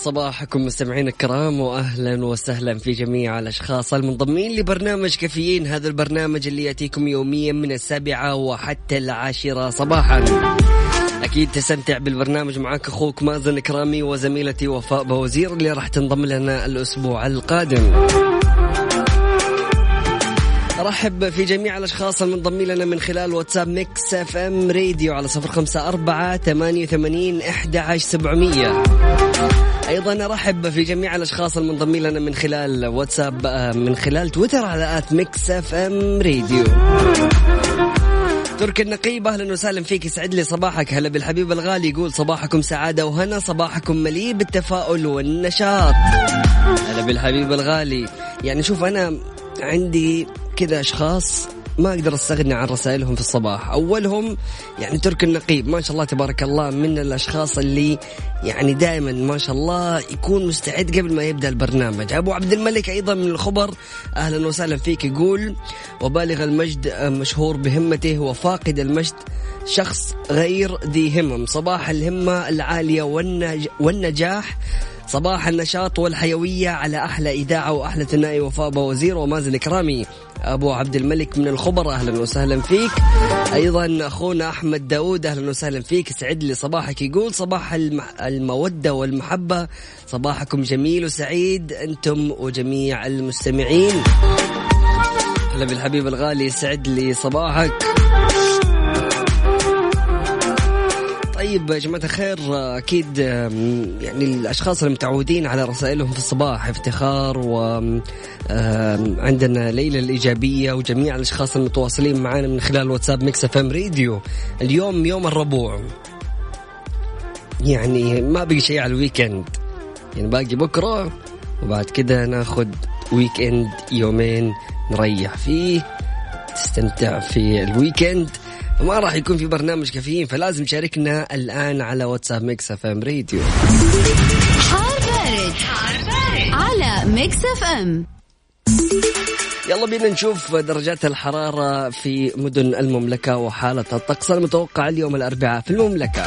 صباحكم مستمعين الكرام واهلا وسهلا في جميع الأشخاص المنضمين لبرنامج كافيين. هذا البرنامج اللي يأتيكم يوميا من السابعة وحتى العاشرة صباحا. أكيد تستمتع بالبرنامج معك أخوك مازن كرامي وزميلتي وفاء بوزير اللي راح تنضم لنا الأسبوع القادم. ارحب في جميع الأشخاص المنضمين لنا من خلال واتساب Mix FM Radio على صفر خمسة أربعة ثمانية وثمانين إحدى عشر سبعمية. أيضا ارحب في جميع الأشخاص المنضمين لنا من خلال واتساب آه، من خلال تويتر على at Mix FM Radio. ترك النقيب أهلا وسهلا فيك يسعد لي صباحك. هلا بالحبيب الغالي يقول صباحكم سعادة وهنا صباحكم مليء بالتفاؤل والنشاط. هلا بالحبيب الغالي. يعني شوف أنا عندي كذا أشخاص ما أقدر أستغني عن رسائلهم في الصباح. أولهم يعني ترك النقيب. ما شاء الله تبارك الله من الأشخاص اللي يعني دائما ما شاء الله يكون مستعد قبل ما يبدأ البرنامج. أبو عبد الملك أيضا من الخبر أهلا وسهلا فيك يقول وبالغ المجد مشهور بهمته وفاقد المجد شخص غير ذي همم. صباح الهمة العالية والنج والنجاح صباح النشاط والحيوية على أحلى إذاعة وأحلى ثنائي وفاء وزير ومازن كرامي أبو عبد الملك من الخبر أهلا وسهلا فيك. أيضا أخونا أحمد داود أهلا وسهلا فيك. سعد لي صباحك. يقول صباح. المودة والمحبة. صباحكم جميل وسعيد أنتم وجميع المستمعين. هلا بالحبيب الغالي يسعد لي صباحك. طيب يا جماعة الخير أكيد يعني الأشخاص المتعودين على رسائلهم في الصباح افتخار وعندنا ليلى الإيجابية وجميع الأشخاص المتواصلين معنا من خلال واتساب Mix FM Radio. اليوم يوم الربوع. يعني ما بقي شيء على ال weekend. يعني باقي بكرة وبعد كده ناخذ weekend يومين نريح فيه تستمتع في ال weekend. ما راح يكون في برنامج كافيين فلازم تشاركنا الآن على واتساب Mix FM Radio حار بارد, حار بارد. على Mix FM يلا بينا نشوف درجات الحرارة في مدن المملكة وحالة الطقس المتوقع اليوم الأربعاء في المملكة.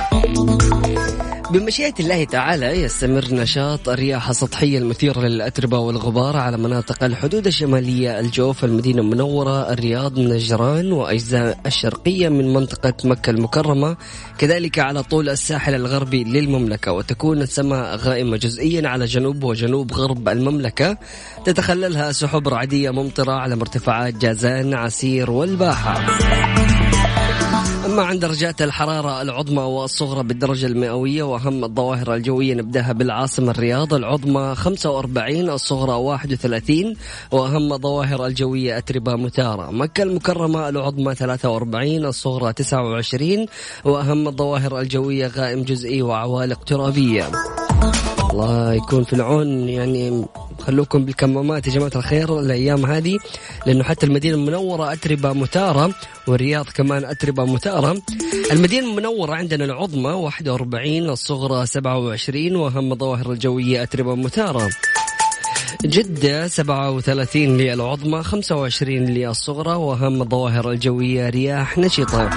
بمشيئة الله تعالى يستمر نشاط الرياح السطحية المثيرة للأتربة والغبار على مناطق الحدود الشمالية الجوف المدينة المنورة الرياض نجران وأجزاء الشرقية من منطقة مكة المكرمة. كذلك على طول الساحل الغربي للمملكة وتكون السماء غائمة جزئيا على جنوب وجنوب غرب المملكة. تتخللها سحب رعدية ممطرة على مرتفعات جازان عسير والباحة. أما عن درجات الحرارة العظمى والصغرى بالدرجة المئوية وأهم الظواهر الجوية نبدأها بالعاصمة الرياض. العظمى 45 الصغرى 31 وأهم الظواهر الجوية أتربة مثارة مكة المكرمة العظمى 43 الصغرى 29 وأهم الظواهر الجوية غائم جزئي وعوالق ترابية. الله يكون في العون. يعني خلوكم بالكمامات يا جماعة الخير الأيام هذه لأنه حتى المدينة المنورة أتربة مثارة والرياض كمان أتربة مثارة المدينة المنورة عندنا العظمى 41 الصغرى 27 وأهم الظواهر الجوية أتربة مثارة جدة 37 للعظمى 25 للصغرى وأهم الظواهر الجوية رياح نشطة.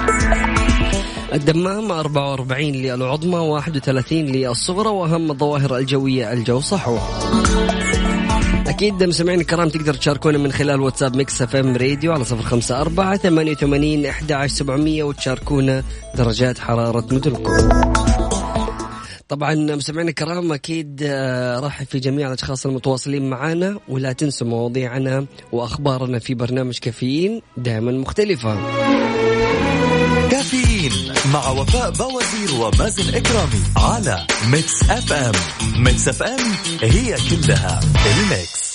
الدمام 44 للعظمى 31 للصغرى وأهم الظواهر الجوية الجو صحو. أكيد مستمعين الكرام تقدر تشاركونا من خلال واتساب Mix FM Radio على صفر خمسة أربعة ثمانية وثمانين أحد عشر سبعمية وتشاركونا درجات حرارة مدنكم. طبعا مستمعينا الكرام أكيد آه، راح في جميع الأشخاص المتواصلين معنا ولا تنسوا مواضيعنا وأخبارنا في برنامج كافيين دائما مختلفة. مع وفاء بوازير ومازن إكرامي على Mix FM. Mix FM هي كلها ال Mix.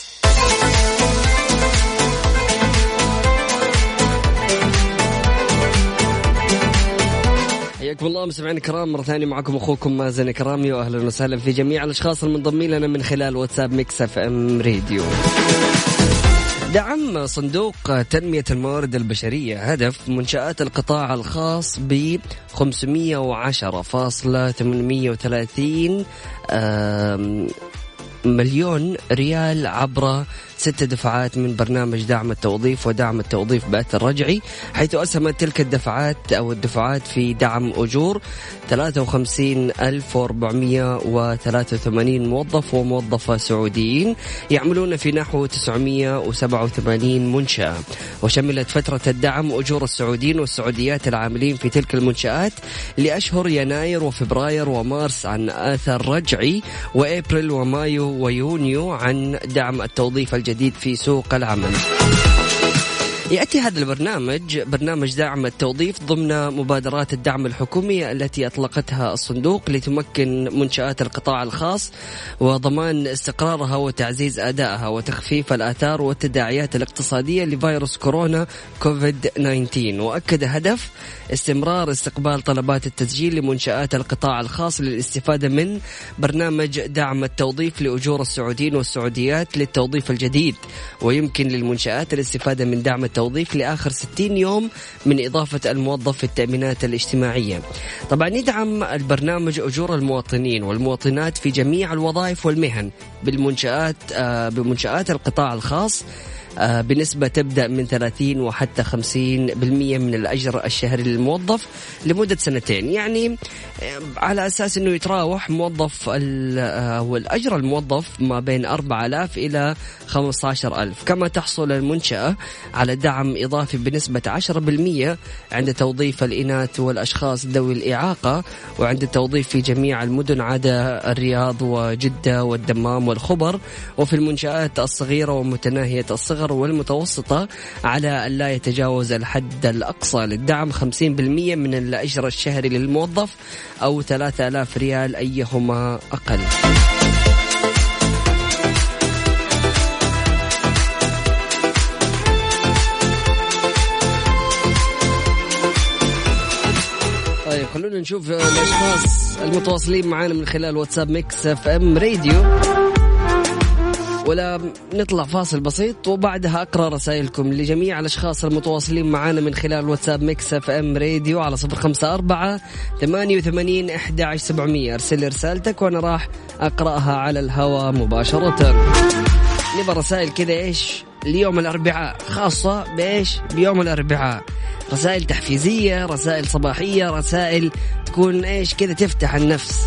حياكم الله مستمعينا الكرام مرة ثانية معكم أخوكم مازن كرامي وأهلا وسهلا في جميع الأشخاص المنضمين لنا من خلال واتساب Mix FM Radio دعم صندوق تنمية الموارد البشرية هدف منشآت القطاع الخاص ب 510.830 مليون ريال عبر ست دفعات من برنامج دعم التوظيف ودعم التوظيف بأثر رجعي حيث أسهمت تلك الدفعات أو الدفعات في دعم أجور 53483 موظف وموظفة سعوديين يعملون في نحو 987 منشأة. وشملت فترة الدعم أجور السعوديين والسعوديات العاملين في تلك المنشآت لأشهر يناير وفبراير ومارس عن أثر رجعي وأبريل ومايو ويونيو عن دعم التوظيف الجديد. الجديد في سوق العمل. يأتي هذا البرنامج برنامج دعم التوظيف ضمن مبادرات الدعم الحكومي التي أطلقتها الصندوق لتمكن منشآت القطاع الخاص وضمان استقرارها وتعزيز أدائها وتخفيف الآثار والتداعيات الاقتصادية لفيروس كورونا كوفيد 19 وأكد هدف استمرار استقبال طلبات التسجيل لمنشآت القطاع الخاص للاستفادة من برنامج دعم التوظيف لأجور السعوديين والسعوديات للتوظيف الجديد. ويمكن للمنشآت الاستفادة من دعم التوظيف لآخر 60 يوم من إضافة الموظف في التأمينات الاجتماعية. طبعا يدعم البرنامج أجور المواطنين والمواطنات في جميع الوظائف والمهن بالمنشآت آه، بمنشآت القطاع الخاص بنسبة تبدأ من 30 وحتى 50% من الأجر الشهري للموظف لمدة سنتين. يعني آه، على أساس أنه يتراوح موظف أو الأجر الموظف ما بين 4000 إلى 15000 كما تحصل المنشأة على دعم إضافي بنسبة 10% عند توظيف الإناث والأشخاص ذوي الإعاقة وعند التوظيف في جميع المدن عدا الرياض وجدة والدمام والخبر. وفي المنشآت الصغيرة ومتناهية الصغر والمتوسطة على أن لا يتجاوز الحد الأقصى للدعم. 50% من الأجر الشهري للموظف أو 3000 ريال أيهما أقل. طيب خلونا نشوف الأشخاص المتواصلين معنا من خلال واتساب Mix FM Radio. ولا نطلع فاصل بسيط وبعدها أقرأ رسائلكم لجميع الأشخاص المتواصلين معنا من خلال واتساب Mix FM Radio على صفر خمسة أربعة ثمانية وثمانين أحد عشر سبعمية. أرسل رسالتك وأنا راح أقرأها على الهواء مباشرة. نبغى رسائل كذا إيش؟ ليوم الأربعاء خاصة بإيش؟ بيوم الأربعاء. رسائل تحفيزية رسائل صباحية رسائل تكون إيش؟ كذا تفتح النفس.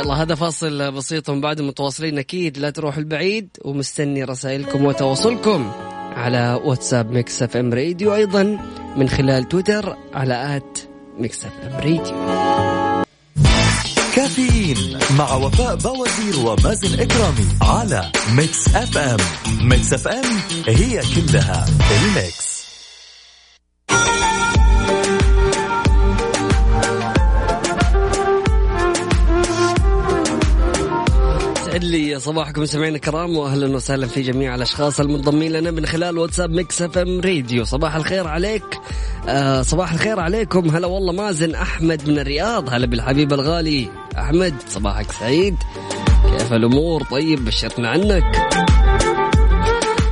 يلا هذا فاصل بسيط ومن بعد متواصلين. أكيد لا تروح البعيد ومستني رسائلكم وتواصلكم على واتساب Mix FM Radio أيضا من خلال تويتر على at Mix F M Radio. كافيين مع وفاء بوازير ومازن إكرامي على Mix FM. Mix FM هي كلها ال Mix. يسعد لي صباحكم سمعنا الكرام واهلا وسهلا في جميع الأشخاص المنضمين لنا من خلال واتساب Mix FM Radio صباح الخير عليك. آه صباح الخير عليكم. هلا والله مازن أحمد من الرياض. هلا بالحبيب الغالي. أحمد صباحك سعيد. كيف الأمور؟ طيب بشرنا عنك.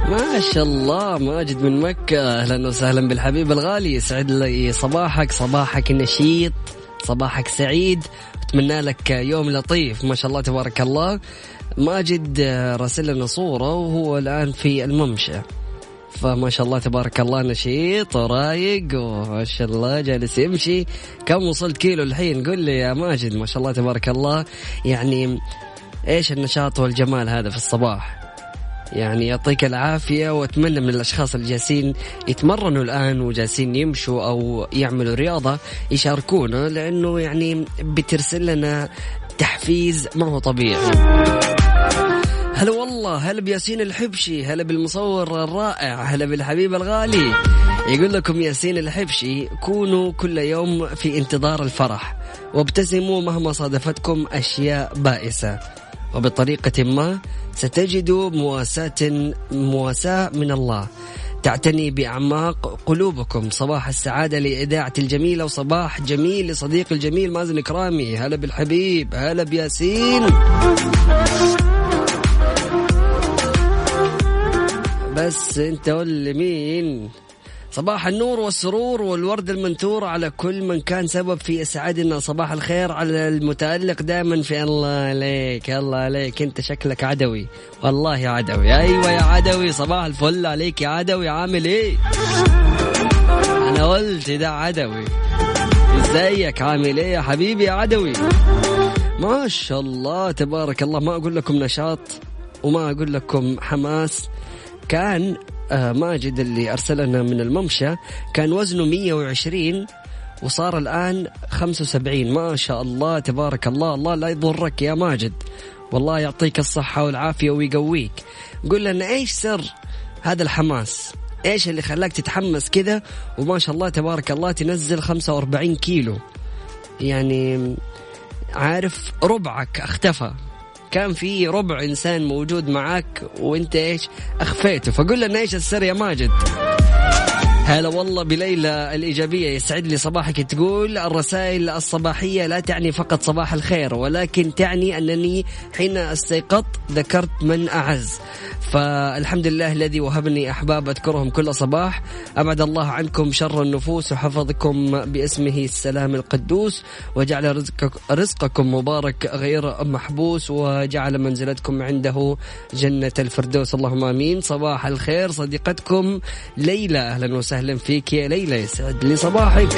ما شاء الله ماجد من مكة. أهلا وسهلا بالحبيب الغالي. يسعد لي صباحك. صباحك نشيط. صباحك سعيد. أتمنى لك يوم لطيف. ما شاء الله تبارك الله. ماجد راسل لنا صورة وهو الآن في الممشى. فما شاء الله تبارك الله نشيط ورايق وما شاء الله جالس يمشي. كم وصلت كيلو الحين؟ قل لي يا ماجد ما شاء الله تبارك الله. يعني إيش النشاط والجمال هذا في الصباح؟ يعني يعطيك العافية وأتمنى من الأشخاص اللي جالسين يتمرنوا الآن وجالسين يمشوا أو يعملوا رياضة يشاركونا لأنه يعني بترسل لنا تحفيز ما هو طبيعي. هلا والله هلا بياسين الحبشي هلا بالمصور الرائع هلا بالحبيب الغالي. يقول لكم ياسين الحبشي كونوا كل يوم في انتظار الفرح وابتسموا مهما صادفتكم أشياء بائسة. وبطريقة ما ستجدوا مواساة مواساة من الله. تعتني بأعماق قلوبكم. صباح السعادة لإذاعة الجميلة وصباح جميل لصديق الجميل مازن إكرامي. هلا بالحبيب هلا بياسين. بس انت قول مين؟ صباح النور والسرور والورد المنثور على كل من كان سبب في إسعادنا. صباح الخير على المتألق دائما في الله عليك. الله عليك. انت شكلك عدوي. والله عدوي. أيوه يا عدوي. صباح الفل عليك يا عدوي. عامل إيه؟ أنا قلت ده عدوي. ازيك؟ عامل إيه يا حبيبي يا عدوي؟ ما شاء الله. تبارك الله. ما أقول لكم نشاط وما أقول لكم حماس. كان آه، ماجد اللي أرسلنا من الممشى كان وزنه 120 وصار الآن 75 ما شاء الله تبارك الله الله لا يضرك يا ماجد. والله يعطيك الصحة والعافية ويقويك. قل لنا إيش سر هذا الحماس؟ إيش اللي خلاك تتحمس كذا؟ وما شاء الله تبارك الله تنزل 45 كيلو. يعني عارف ربعك اختفى. كان في ربع إنسان موجود معك وإنت إيش؟ أخفيته. فقول لنا إيش السر يا ماجد؟ هلا والله بليلى الإيجابية. يسعد لي صباحك. تقول الرسائل الصباحية لا تعني فقط صباح الخير ولكن تعني أنني حين استيقظت ذكرت من أعز. فالحمد لله الذي وهبني أحباب أذكرهم كل صباح. أبعد الله عنكم شر النفوس وحفظكم باسمه السلام القدوس وجعل رزقك رزقكم مبارك غير محبوس وجعل منزلتكم عنده جنة الفردوس. اللهم آمين. صباح الخير صديقتكم ليلى. أهلا وسهلا. فيك يا ليلى يسعد لي صباحك.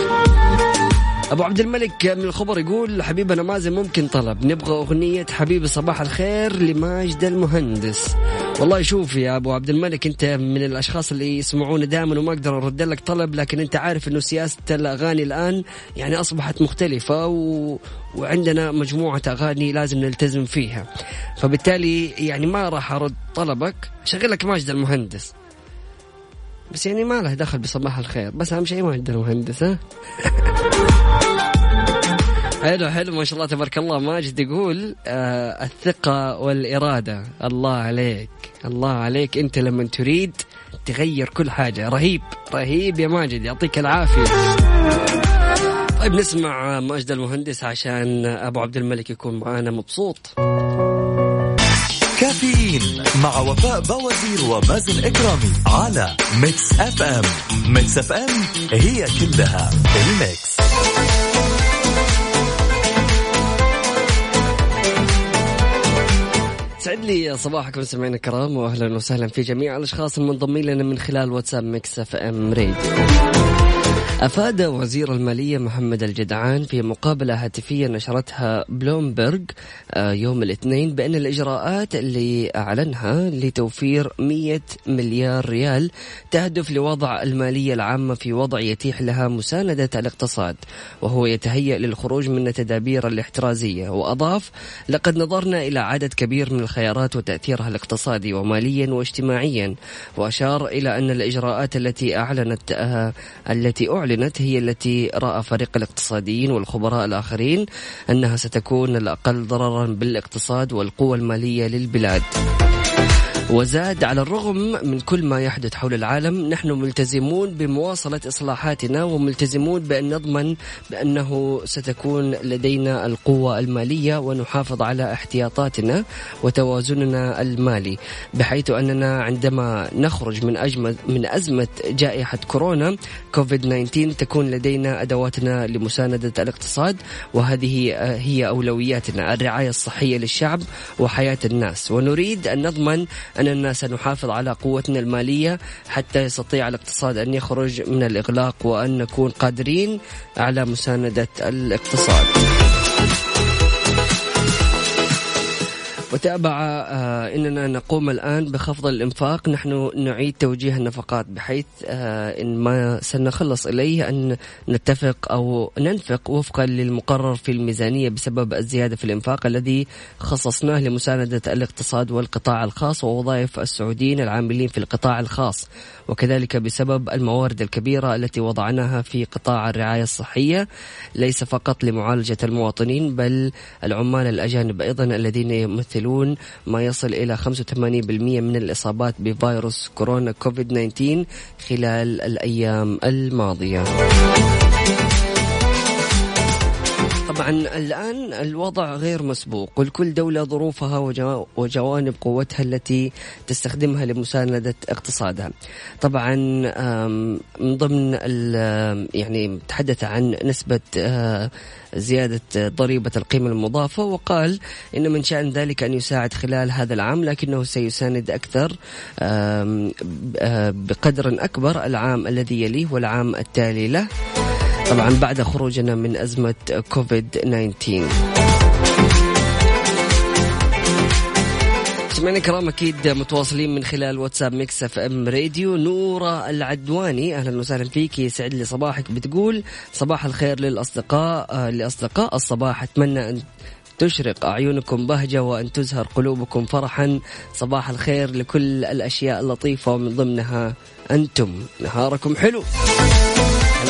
أبو عبد الملك من الخبر يقول حبيبنا مازن ممكن طلب. نبغى أغنية حبيبي صباح الخير لماجد المهندس. والله شوف يا أبو عبد الملك أنت من الأشخاص اللي يسمعونا دائما وما أقدر أرد لك طلب لكن أنت عارف إنه سياسة الأغاني الآن يعني أصبحت مختلفة و... وعندنا مجموعة أغاني لازم نلتزم فيها. فبالتالي يعني ما راح أرد طلبك. شغل لك ماجد المهندس. بس يعني ما له دخل بصباح الخير. بس أهم شيء ماجد المهندس ها؟ حلو حلو ما شاء الله تبارك الله. ماجد يقول آه الثقة والإرادة. الله عليك الله عليك. أنت لما تريد تغير كل حاجة. رهيب رهيب يا ماجد. يعطيك العافية. طيب نسمع ماجد المهندس عشان أبو عبد الملك يكون معانا مبسوط. كافيين مع وفاء بوازير ومازن إكرامي على Mix FM Mix FM هي كلها ال Mix. سعد لي صباحكم سمعنا الكرام واهلا وسهلا في جميع الأشخاص المنضمين لنا من خلال واتساب Mix FM Radio أفاد وزير المالية محمد الجدعان في مقابلة هاتفية نشرتها بلومبرج آه، يوم الاثنين بأن الإجراءات اللي أعلنها لتوفير 100 مليار ريال تهدف لوضع المالية العامة في وضع يتيح لها مساندة الاقتصاد وهو يتهيأ للخروج من التدابير الاحترازية. وأضاف لقد نظرنا إلى عدد كبير من الخيارات وتأثيرها الاقتصادي وماليا واجتماعيا وأشار إلى أن الإجراءات التي أعلنت آه، التي أعلنت أعلنت هي التي رأى فريق الاقتصاديين والخبراء الآخرين أنها ستكون الأقل ضررا بالاقتصاد والقوى المالية للبلاد. وزاد على الرغم من كل ما يحدث حول العالم نحن ملتزمون بمواصلة إصلاحاتنا وملتزمون بأن نضمن بأنه ستكون لدينا القوة المالية ونحافظ على احتياطاتنا وتوازننا المالي. بحيث أننا عندما نخرج من أجمل من أزمة جائحة كورونا كوفيد 19 تكون لدينا أدواتنا لمساندة الاقتصاد وهذه هي أولوياتنا الرعاية الصحية للشعب وحياة الناس. ونريد أن نضمن أننا سنحافظ على قوتنا المالية حتى يستطيع الاقتصاد أن يخرج من الإغلاق وأن نكون قادرين على مساندة الاقتصاد. وتابع آه، إننا نقوم الآن بخفض الإنفاق. نحن نعيد توجيه النفقات بحيث آه، إن ما سنخلص إليه أن نتفق أو ننفق وفقا للمقرر في الميزانية بسبب الزيادة في الإنفاق الذي خصصناه لمساندة الاقتصاد والقطاع الخاص ووظائف السعوديين العاملين في القطاع الخاص وكذلك بسبب الموارد الكبيرة التي وضعناها في قطاع الرعاية الصحية. ليس فقط لمعالجة المواطنين بل العمال الأجانب أيضا الذين يمثلون ما يصل إلى 85% من الإصابات بفيروس كورونا كوفيد 19 خلال الأيام الماضية. طبعا الآن الوضع غير مسبوق ولكل دولة ظروفها وجوانب قوتها التي تستخدمها لمساندة اقتصادها. طبعا من ضمن يعني تحدث عن نسبة زيادة ضريبة القيمة المضافة وقال إن من شأن ذلك أن يساعد خلال هذا العام لكنه سيساند أكثر بقدر أكبر العام الذي يليه والعام التالي له. طبعا بعد خروجنا من أزمة كوفيد 19 سمعنا كرام أكيد متواصلين من خلال واتساب Mix FM Radio. نورة العدواني أهلا وسهلا فيك. يسعد لي صباحك. بتقول صباح الخير للأصدقاء لأصدقاء الصباح. أتمنى أن تشرق أعينكم بهجة وأن تزهر قلوبكم فرحا. صباح الخير لكل الأشياء اللطيفة ومن ضمنها أنتم. نهاركم حلو.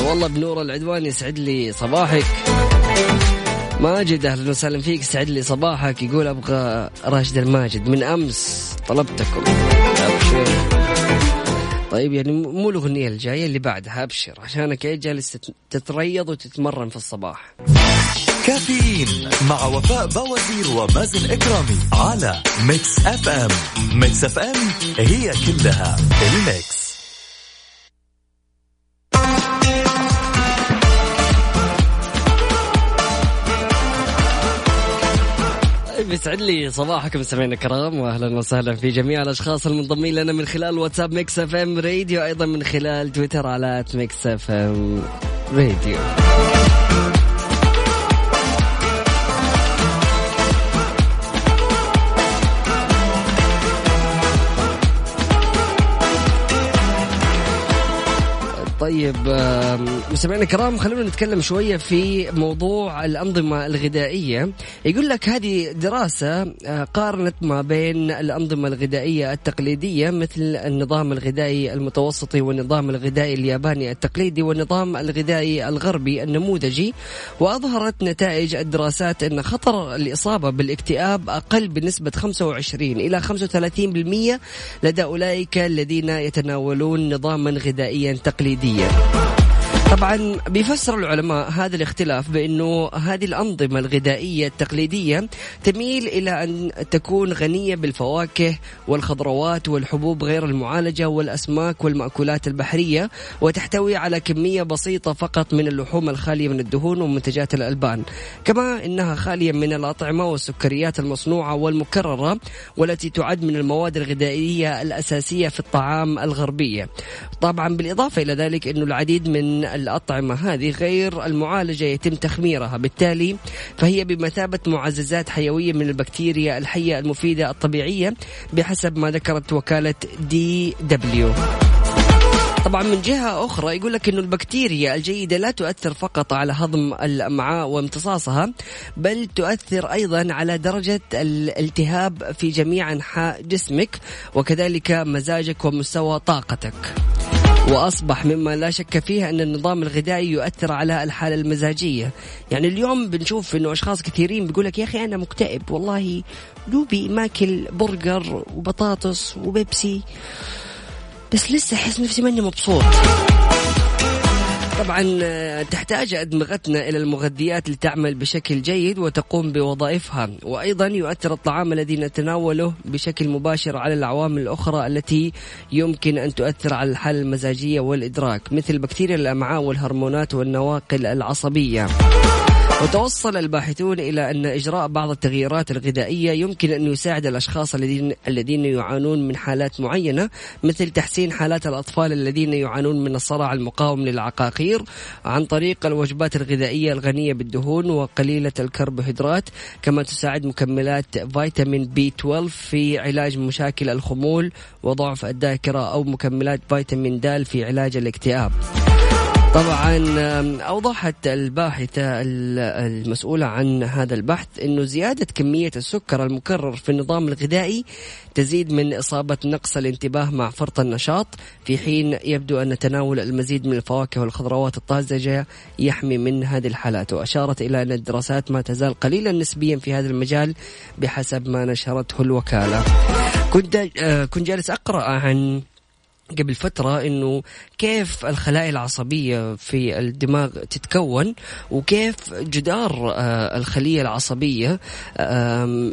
والله بنور العدوان يسعد لي صباحك. ماجد أهلا وسهلا فيك يسعد لي صباحك. يقول أبغى راشد الماجد من أمس طلبتكم. أبشر. طيب يعني مو الأغنية الجاية اللي بعدها أبشر عشانك إيه جالس تتريض وتتمرن في الصباح. كافيين مع وفاء بوازير ومازن إكرامي على Mix FM Mix FM هي كلها ال Mix يسعد لي صباحكم سمعنا الكرام واهلا وسهلا في جميع الأشخاص المنضمين لنا من خلال واتساب Mix FM Radio أيضا من خلال تويتر على Mix FM راديو. طيب مستمعينا الكرام خلونا نتكلم شوية في موضوع الأنظمة الغذائية. يقول لك هذه دراسة آه، قارنت ما بين الأنظمة الغذائية التقليدية مثل النظام الغذائي المتوسطي والنظام الغذائي الياباني التقليدي والنظام الغذائي الغربي النموذجي وأظهرت نتائج الدراسات إن خطر الإصابة بالاكتئاب أقل بنسبة 25 إلى 35% لدى أولئك الذين يتناولون نظاما غذائيا تقليديا. السعودية طبعا بيفسر العلماء هذا الاختلاف بأنه هذه الأنظمة الغذائية التقليدية تميل إلى أن تكون غنية بالفواكه والخضروات والحبوب غير المعالجة والأسماك والمأكولات البحرية وتحتوي على كمية بسيطة فقط من اللحوم الخالية من الدهون ومنتجات الألبان. كما إنها خالية من الأطعمة والسكريات المصنوعة والمكررة والتي تعد من المواد الغذائية الأساسية في الطعام الغربية. طبعا بالإضافة إلى ذلك إنه العديد من الأطعمة هذه غير المعالجة يتم تخميرها. بالتالي فهي بمثابة معززات حيوية من البكتيريا الحية المفيدة الطبيعية بحسب ما ذكرت وكالة دي دبليو طبعا من جهة أخرى يقول لك أنه البكتيريا الجيدة لا تؤثر فقط على هضم الأمعاء وامتصاصها بل تؤثر أيضا على درجة الالتهاب في جميع أنحاء جسمك وكذلك مزاجك ومستوى طاقتك. وأصبح مما لا شك فيه أن النظام الغذائي يؤثر على الحالة المزاجية. يعني اليوم بنشوف إنه أشخاص كثيرين بيقول لك يا أخي أنا مكتئب والله دوبي ماكل برجر وبطاطس وبيبسي بس لسه أحس نفسي ماني مبسوط. طبعا آه، تحتاج أدمغتنا إلى المغذيات لتعمل بشكل جيد وتقوم بوظائفها. وأيضا يؤثر الطعام الذي نتناوله بشكل مباشر على العوامل الأخرى التي يمكن أن تؤثر على الحالة المزاجية والإدراك مثل بكتيريا الأمعاء والهرمونات والنواقل العصبية. وتوصل الباحثون إلى أن إجراء بعض التغييرات الغذائية يمكن أن يساعد الأشخاص الذين الذين يعانون من حالات معينة مثل تحسين حالات الأطفال الذين يعانون من الصرع المقاوم للعقاقير عن طريق الوجبات الغذائية الغنية بالدهون وقليلة الكربوهيدرات كما تساعد مكملات فيتامين بي 12 في علاج مشاكل الخمول وضعف الذاكرة أو مكملات فيتامين د في علاج الاكتئاب. طبعا أوضحت الباحثة المسؤولة عن هذا البحث إنه زيادة كمية السكر المكرر في النظام الغذائي تزيد من إصابة نقص الانتباه مع فرط النشاط في حين يبدو أن تناول المزيد من الفواكه والخضروات الطازجة يحمي من هذه الحالات. وأشارت إلى أن الدراسات ما تزال قليلا نسبيا في هذا المجال بحسب ما نشرته الوكالة. كنت آه، كنت جالس أقرأ عن قبل فترة إنه كيف الخلايا العصبية في الدماغ تتكون وكيف جدار آه، الخلية العصبية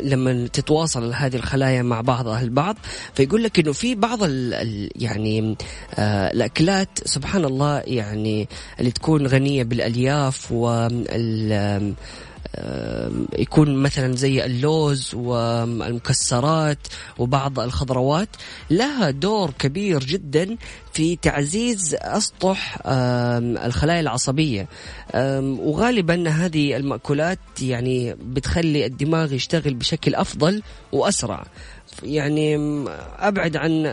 لما تتواصل هذه الخلايا مع بعضها البعض. فيقول لك إنه في بعض ال يعني آه، الأكلات سبحان الله يعني اللي تكون غنية بالألياف وال يكون مثلا زي اللوز والمكسرات وبعض الخضروات. لها دور كبير جدا في تعزيز أسطح الخلايا العصبية. وغالبا هذه المأكولات يعني بتخلي الدماغ يشتغل بشكل أفضل وأسرع. يعني أبعد عن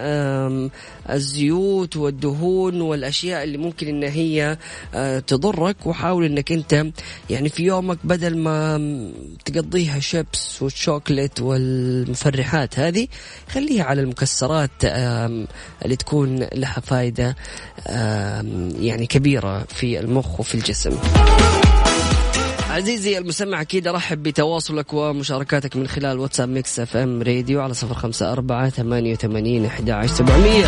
الزيوت والدهون والأشياء اللي ممكن إن هي آه، تضرك وحاول إنك أنت يعني في يومك بدل ما تقضيها chips وال chocolate والمفرحات هذه خليها على المكسرات اللي تكون لها فائده يعني كبيرة في المخ وفي الجسم. عزيزي المستمع أكيد أرحب بتواصلك ومشاركاتك من خلال واتساب Mix FM Radio على صفر خمسة أربعة ثمانية وثمانين أحد عشر سبعمية.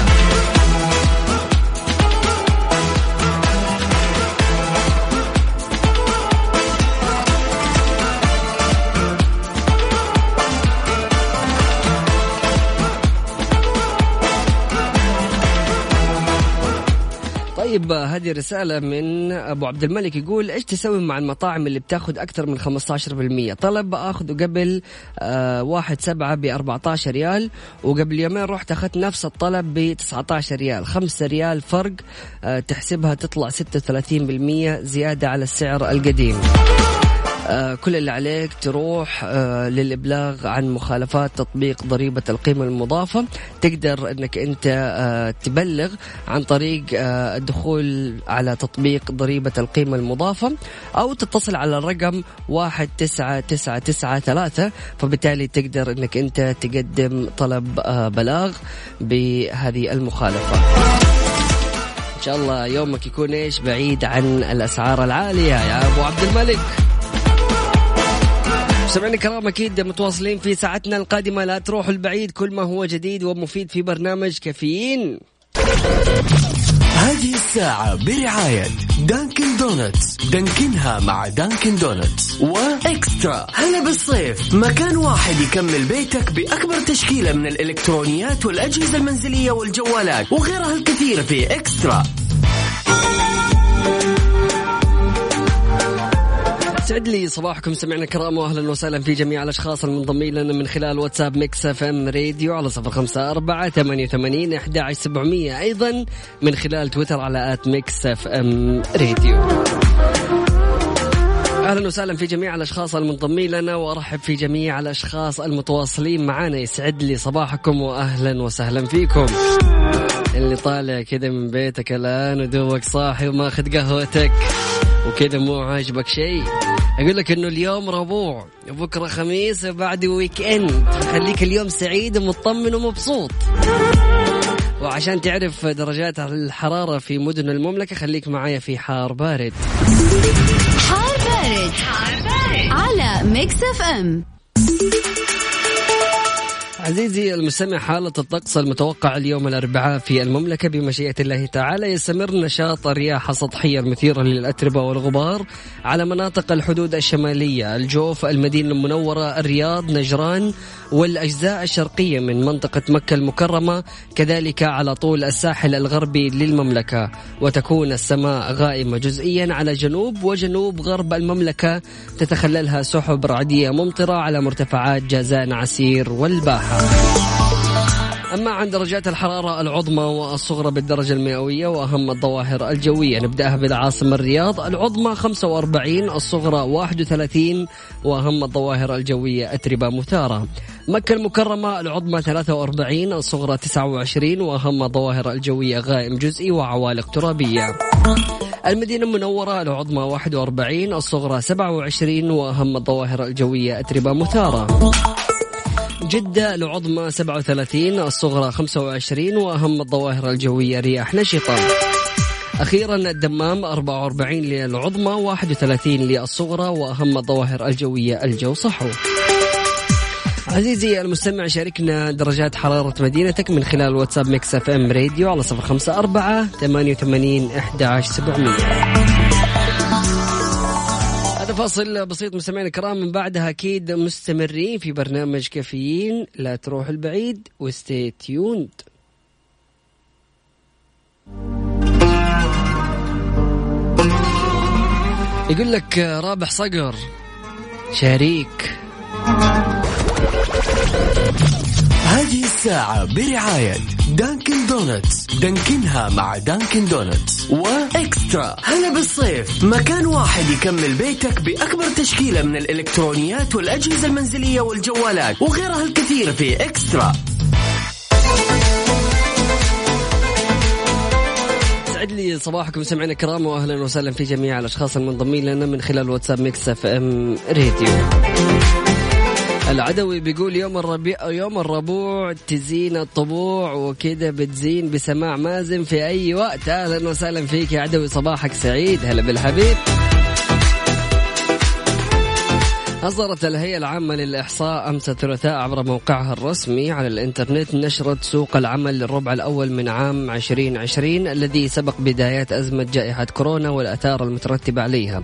طيب هذه رسالة من أبو عبد الملك يقول إيش تسوي مع المطاعم اللي بتاخذ أكثر من 15% طلب أخذه قبل آه واحد سبعة ب 14 ريال وقبل يومين رحت أخذت نفس الطلب ب 19 ريال. 5 ريال فرق آه تحسبها تطلع 36% زيادة على السعر القديم. كل اللي عليك تروح آه، للإبلاغ عن مخالفات تطبيق ضريبة القيمة المضافة. تقدر أنك أنت آه، تبلغ عن طريق الدخول على تطبيق ضريبة القيمة المضافة أو تتصل على الرقم واحد تسعة تسعة تسعة ثلاثة. فبالتالي تقدر أنك أنت تقدم طلب بلاغ بهذه المخالفة. إن شاء الله يومك يكون إيش؟ بعيد عن الأسعار العالية. يا أبو عبد الملك. سمعنا الكرام أكيد متواصلين في ساعتنا القادمة. لا تروحوا البعيد كل ما هو جديد ومفيد في برنامج كافيين. هذه الساعة برعاية Dunkin' Donuts. Dunkin ها مع Dunkin' Donuts. و Extra. هلا بالصيف. مكان واحد يكمل بيتك بأكبر تشكيلة من الإلكترونيات والأجهزة المنزلية والجوالات وغيرها الكثير في Extra. يسعد لي صباحكم سمعنا الكرام واهلا وسهلا في جميع الأشخاص المنضمين لنا من خلال واتساب Mix FM Radio على صفر خمسة أربعة ثمانية وثمانين أحد سبعمية. أيضا من خلال تويتر على at Mix FM Radio. أهلا وسهلا في جميع الأشخاص المنضمين لنا وأرحب في جميع الأشخاص المتواصلين معنا يسعد لي صباحكم واهلا وسهلا فيكم. اللي طالع كذا من بيتك الآن ودوبك صاحي وماخذ قهوتك. وكذا مو عاجبك شيء. أقول لك إنه اليوم ربوع بكرة خميس وبعد weekend خليك اليوم سعيد ومطمن ومبسوط. وعشان تعرف درجات الحرارة في مدن المملكة خليك معايا في حار بارد حار بارد, حار بارد. على Mix FM. عزيزي المستمع حالة الطقس المتوقع اليوم الأربعاء في المملكة بمشيئة الله تعالى يستمر نشاط الرياح السطحية المثيرة للأتربة والغبار على مناطق الحدود الشمالية الجوف المدينة المنورة الرياض نجران والأجزاء الشرقية من منطقة مكة المكرمة كذلك على طول الساحل الغربي للمملكة. وتكون السماء غائمة جزئيا على جنوب وجنوب غرب المملكة تتخللها سحب رعدية ممطرة على مرتفعات جازان عسير والباحة. أما عن درجات الحرارة العظمى والصغرى بالدرجة المئوية وأهم الظواهر الجوية نبدأها بالعاصمة الرياض. العظمى 45 الصغرى 31 وأهم الظواهر الجوية أتربة مثارة. مكة المكرمة العظمى 43 الصغرى 29 وأهم الظواهر الجوية غائم جزئي وعوالق ترابية. المدينة المنورة العظمى 41 الصغرى 27 وأهم الظواهر الجوية أتربة مثارة. جدة العظمى 37 الصغرى 25 وأهم الظواهر الجوية رياح نشطة. أخيرا الدمام 44 للعظمى 31 للصغرى وأهم الظواهر الجوية الجو صحو. عزيزي المستمع شاركنا درجات حرارة مدينتك من خلال واتساب Mix FM Radio على صفر خمسة أربعة ثمانية وثمانين أحد سبعمية. هذا فاصل بسيط مستمعينا الكرام. من بعدها أكيد مستمرين في برنامج كافيين. لا تروح البعيد و stay tuned. يقول لك رابح صقر شريك هذه الساعة برعاية Dunkin' Donuts Dunkin ها مع Dunkin' Donuts و Extra. هلا بالصيف. مكان واحد يكمل بيتك بأكبر تشكيلة من الإلكترونيات والأجهزة المنزلية والجوالات وغيرها الكثير في Extra. يسعد لي صباحكم سمعنا الكرام واهلا وسهلا في جميع الأشخاص المنضمين لنا من خلال واتساب Mix FM Radio. العدوي بيقول يوم الربيع يوم الربوع تزين الطبوع وكذا بتزين بسماع مازن في أي وقت. أهلا وسهلا فيك يا عدوي صباحك سعيد. هلا بالحبيب. أصدرت الهيئة العامة للإحصاء أمس الثلاثاء عبر موقعها الرسمي على الإنترنت نشرة سوق العمل للربع الأول من عام 2020 الذي سبق بدايات أزمة جائحة كورونا والآثار المترتبة عليها.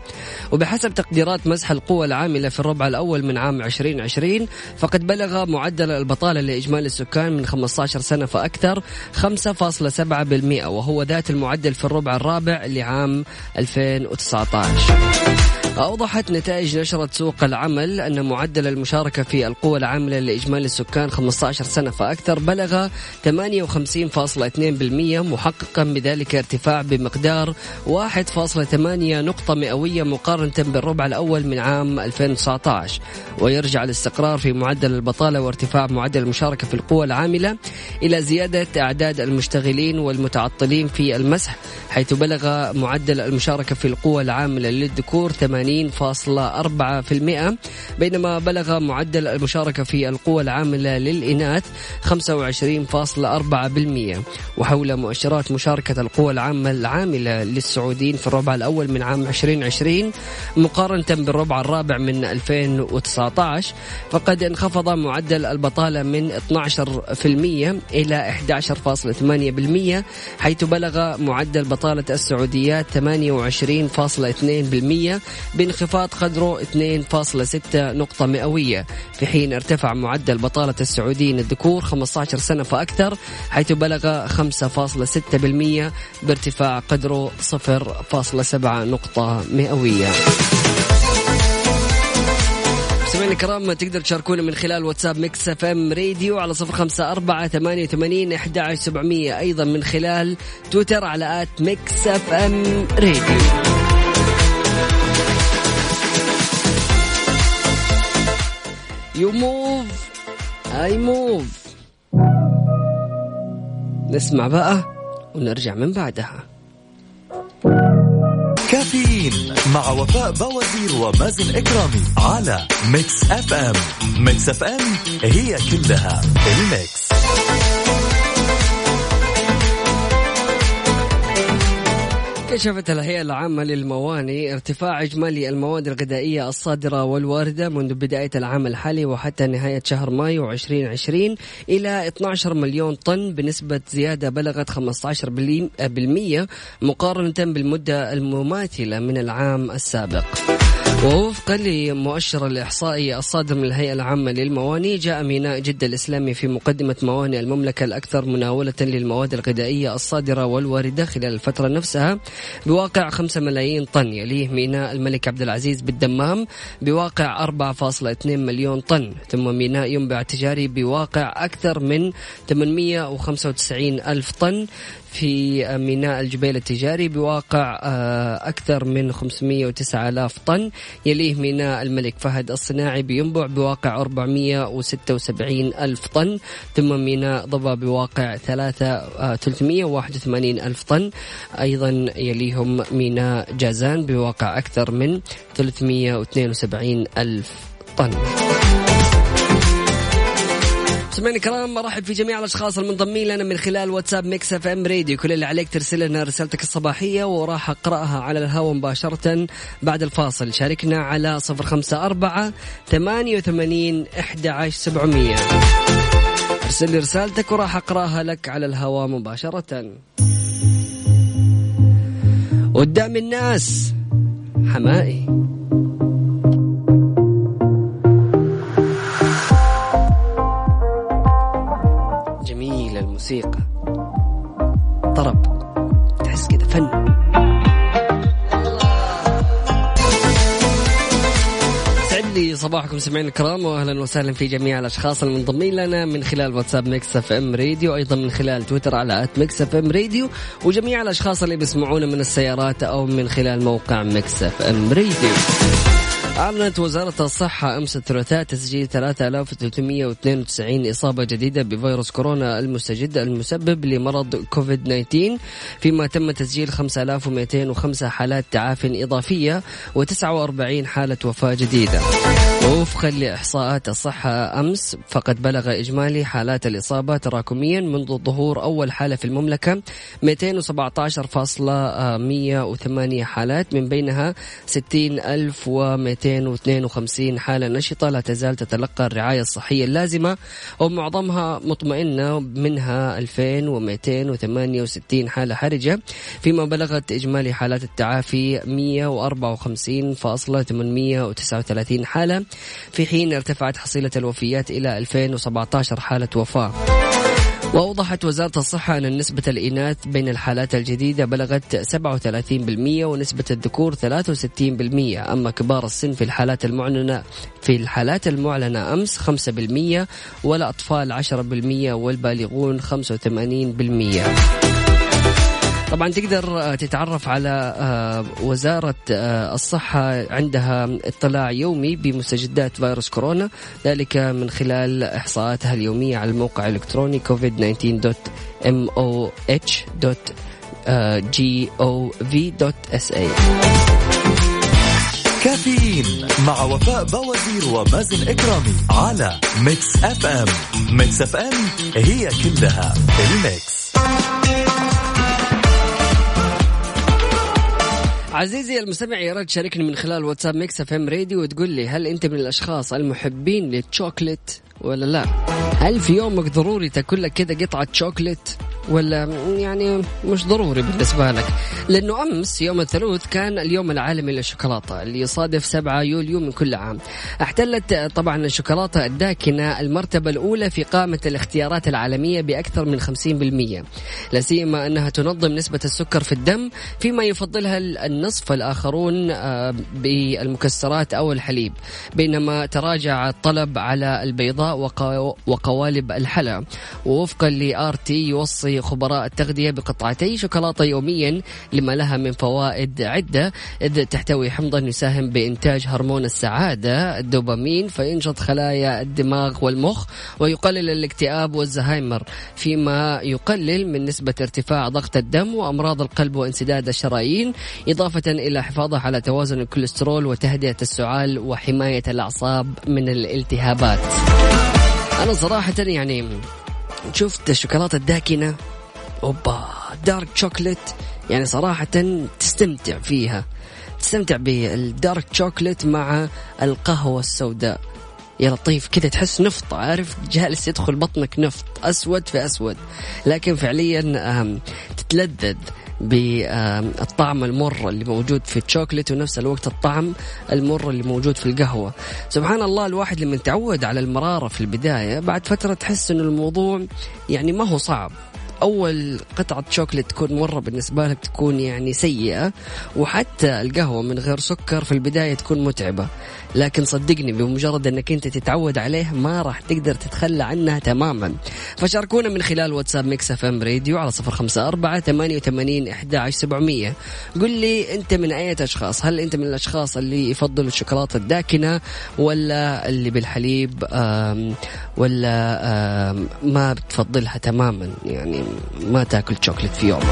وبحسب تقديرات مسح القوى العاملة في الربع الأول من عام 2020 فقد بلغ معدل البطالة لإجمالي السكان من 15 سنة فأكثر 5.7% وهو ذات المعدل في الربع الرابع لعام 2019 أوضحت نتائج نشرة سوق العمل أن معدل المشاركة في القوى العاملة لإجمالي السكان 15 سنة فأكثر بلغ 58.2% محققا بذلك ارتفاع بمقدار 1.8 نقطة مئوية مقارنة بالربع الأول من عام 2019 ويرجع الاستقرار في معدل البطالة وارتفاع معدل المشاركة في القوى العاملة إلى زيادة أعداد المشتغلين والمتعطلين في المسح حيث بلغ معدل المشاركة في القوى العاملة للذكور 80.4% بينما بلغ معدل المشاركة في القوى العاملة للإناث 25.4% وحول مؤشرات مشاركة القوى العامة العاملة للسعوديين في الربع الأول من عام 2020 مقارنة بالربع الرابع من 2019 فقد انخفض معدل البطالة من 12% إلى 11.8% حيث بلغ معدل بطالة السعوديات 28.2% بانخفاض قدره 2.6 نقطة مئوية. في حين ارتفع معدل بطالة السعوديين الذكور 15 سنة فأكثر حيث بلغ 5.6% بارتفاع قدره 0.7 نقطة مئوية. مستمعينا الكرام تقدر تشاركونا من خلال واتساب Mix FM Radio على صفر خمسة أربعة ثمانية وثمانين أحد سبعمية. أيضا من خلال تويتر على at Mix FM Radio. you move I move نسمع بقى ونرجع من بعدها. كافيين مع وفاء بوازير ومازن إكرامي على Mix FM Mix FM هي كلها ال Mix. كشفت الهيئة العامة للمواني ارتفاع إجمالي المواد الغذائية الصادرة والواردة منذ بداية العام الحالي وحتى نهاية شهر مايو 2020 إلى 12 مليون طن بنسبة زيادة بلغت 15% مقارنة بالمدة المماثلة من العام السابق. ووفقا لمؤشر الإحصائي الصادر من الهيئة العامة للمواني جاء ميناء جدة الإسلامي في مقدمة موانئ المملكة الأكثر مناولة للمواد الغذائية الصادرة والواردة خلال الفترة نفسها بواقع 5 ملايين طن يليه ميناء الملك عبد العزيز بالدمام بواقع 4.2 مليون طن. ثم ميناء ينبع تجاري بواقع أكثر من 895 ألف طن. في ميناء الجبيل التجاري بواقع آه، أكثر من 509 آلاف طن. يليه ميناء الملك فهد الصناعي بينبع بواقع 476 ألف طن. ثم ميناء ضبا بواقع 3 381 ألف طن. أيضا يليهم ميناء جازان بواقع أكثر من 372 ألف طن. سمعنا الكرام مرحب في جميع الأشخاص المنضمين لنا من خلال واتساب Mix FM Radio. كل اللي عليك ترسل لنا رسالتك الصباحية وراح أقرأها على الهواء مباشرة بعد الفاصل. شاركنا على 054 88 11700 ارسل لي رسالتك وراح أقرأها لك على الهواء مباشرة. قدام الناس حمائي. الموسيقى طرب. تحس كذا فن. لي صباحكم سمعين الكرام واهلا وسهلا في جميع الأشخاص المنضمين لنا من خلال واتساب Mix FM Radio أيضا من خلال تويتر على at Mix FM Radio وجميع الأشخاص اللي بيسمعونا من السيارات أو من خلال موقع Mix FM Radio. أعلنت وزارة الصحة أمس الثلاثاء تسجيل 3392 إصابة جديدة بفيروس كورونا المستجد المسبب لمرض كوفيد 19 فيما تم تسجيل 5205 حالات تعاف إضافية و49 حالة وفاة جديدة. ووفقا لإحصاءات الصحة أمس فقد بلغ إجمالي حالات الإصابة تراكميا منذ ظهور أول حالة في المملكة 217.108 حالات من بينها 60200 252 حالة نشطة لا تزال تتلقى الرعاية الصحية اللازمة ومعظمها مطمئنة منها 2268 حالة حرجة فيما بلغت إجمالي حالات التعافي 154.839 حالة في حين ارتفعت حصيلة الوفيات إلى 2017 حالة وفاة. وأوضحت وزارة الصحة أن نسبة الإناث بين الحالات الجديدة بلغت 37% ونسبة الذكور 63% أما كبار السن في الحالات المعلنة في الحالات المعلنة أمس 5% والأطفال 10% والبالغون 85% طبعا تقدر تتعرف على وزارة الصحة عندها اطلاع يومي بمستجدات فيروس كورونا ذلك من خلال إحصاءاتها اليومية على الموقع الإلكتروني covid19.moh.gov.sa كافيين مع وفاء بوازير ومازن إكرامي على Mix FM Mix FM هي كلها ال Mix عزيزي المستمع يا ريت تشاركني من خلال واتساب Mix FM Radio وتقول لي هل أنت من الأشخاص المحبين للشوكليت ولا لا؟ هل في يومك ضروري تاكل لك كذا قطعة شوكليت ولا يعني مش ضروري بالنسبة لك؟ لأنه أمس يوم الثلاث كان اليوم العالمي للشوكولاتة اللي يصادف 7 يوليو من كل عام. احتلت طبعا الشوكولاتة الداكنة المرتبة الأولى في قائمة الاختيارات العالمية بأكثر من 50% لا سيما أنها تنظم نسبة السكر في الدم فيما يفضلها النصف الآخرون بالمكسرات أو الحليب. بينما تراجع الطلب على البيضاء وقوالب الحلا. ووفقا لآر تي يوصي خبراء التغذية بقطعتي شوكولاتة يوميا لما لها من فوائد عدة. إذ تحتوي حمضا يساهم بإنتاج هرمون السعادة الدوبامين فينشط خلايا الدماغ والمخ ويقلل الاكتئاب والزهايمر. فيما يقلل من نسبة ارتفاع ضغط الدم وأمراض القلب وانسداد الشرايين إضافة إلى حفاظه على توازن الكوليسترول وتهدئة السعال وحماية الأعصاب من الالتهابات. أنا صراحة يعني شفت الشوكولاتة الداكنة. أوبا dark chocolate يعني صراحة تستمتع فيها. تستمتع بال dark chocolate مع القهوة السوداء. يا لطيف كذا تحس نفط عارف؟ جالس يدخل بطنك نفط أسود في أسود. لكن فعليا تتلذذ. بالطعم المر اللي موجود في الشوكليت ونفس الوقت الطعم المر اللي موجود في القهوة. سبحان الله الواحد لما تعود على المرارة في البداية بعد فترة تحس أن الموضوع يعني ما هو صعب. أول قطعة شوكليت تكون مرة بالنسبة لك تكون يعني سيئة وحتى القهوة من غير سكر في البداية تكون متعبة. لكن صدقني بمجرد إنك أنت تتعود عليه ما راح تقدر تتخلى عنها تماما. فشاركونا من خلال واتساب Mix FM Radio على صفر خمسة أربعة ثمانية وثمانين إحدى سبعمية. قل لي أنت من أي أشخاص؟ هل أنت من الأشخاص اللي يفضلوا الشوكولاتة الداكنة ولا اللي بالحليب ولا ما بتفضلها تماما؟ يعني ما تاكل شوكليت في يوم.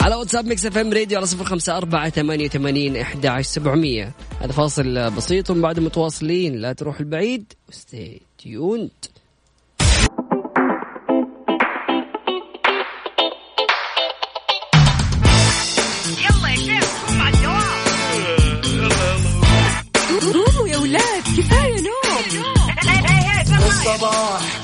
على واتساب Mix FM Radio على صفر خمسة أربعة ثمانية وثمانين إحدى عشر سبعمية. هذا فاصل بسيط ومن بعد متواصلين. لا تروح البعيد. و stay tuned يلا يا شيخ قوم على الدوام قوموا يا ولاد كفاية نوم. الصباح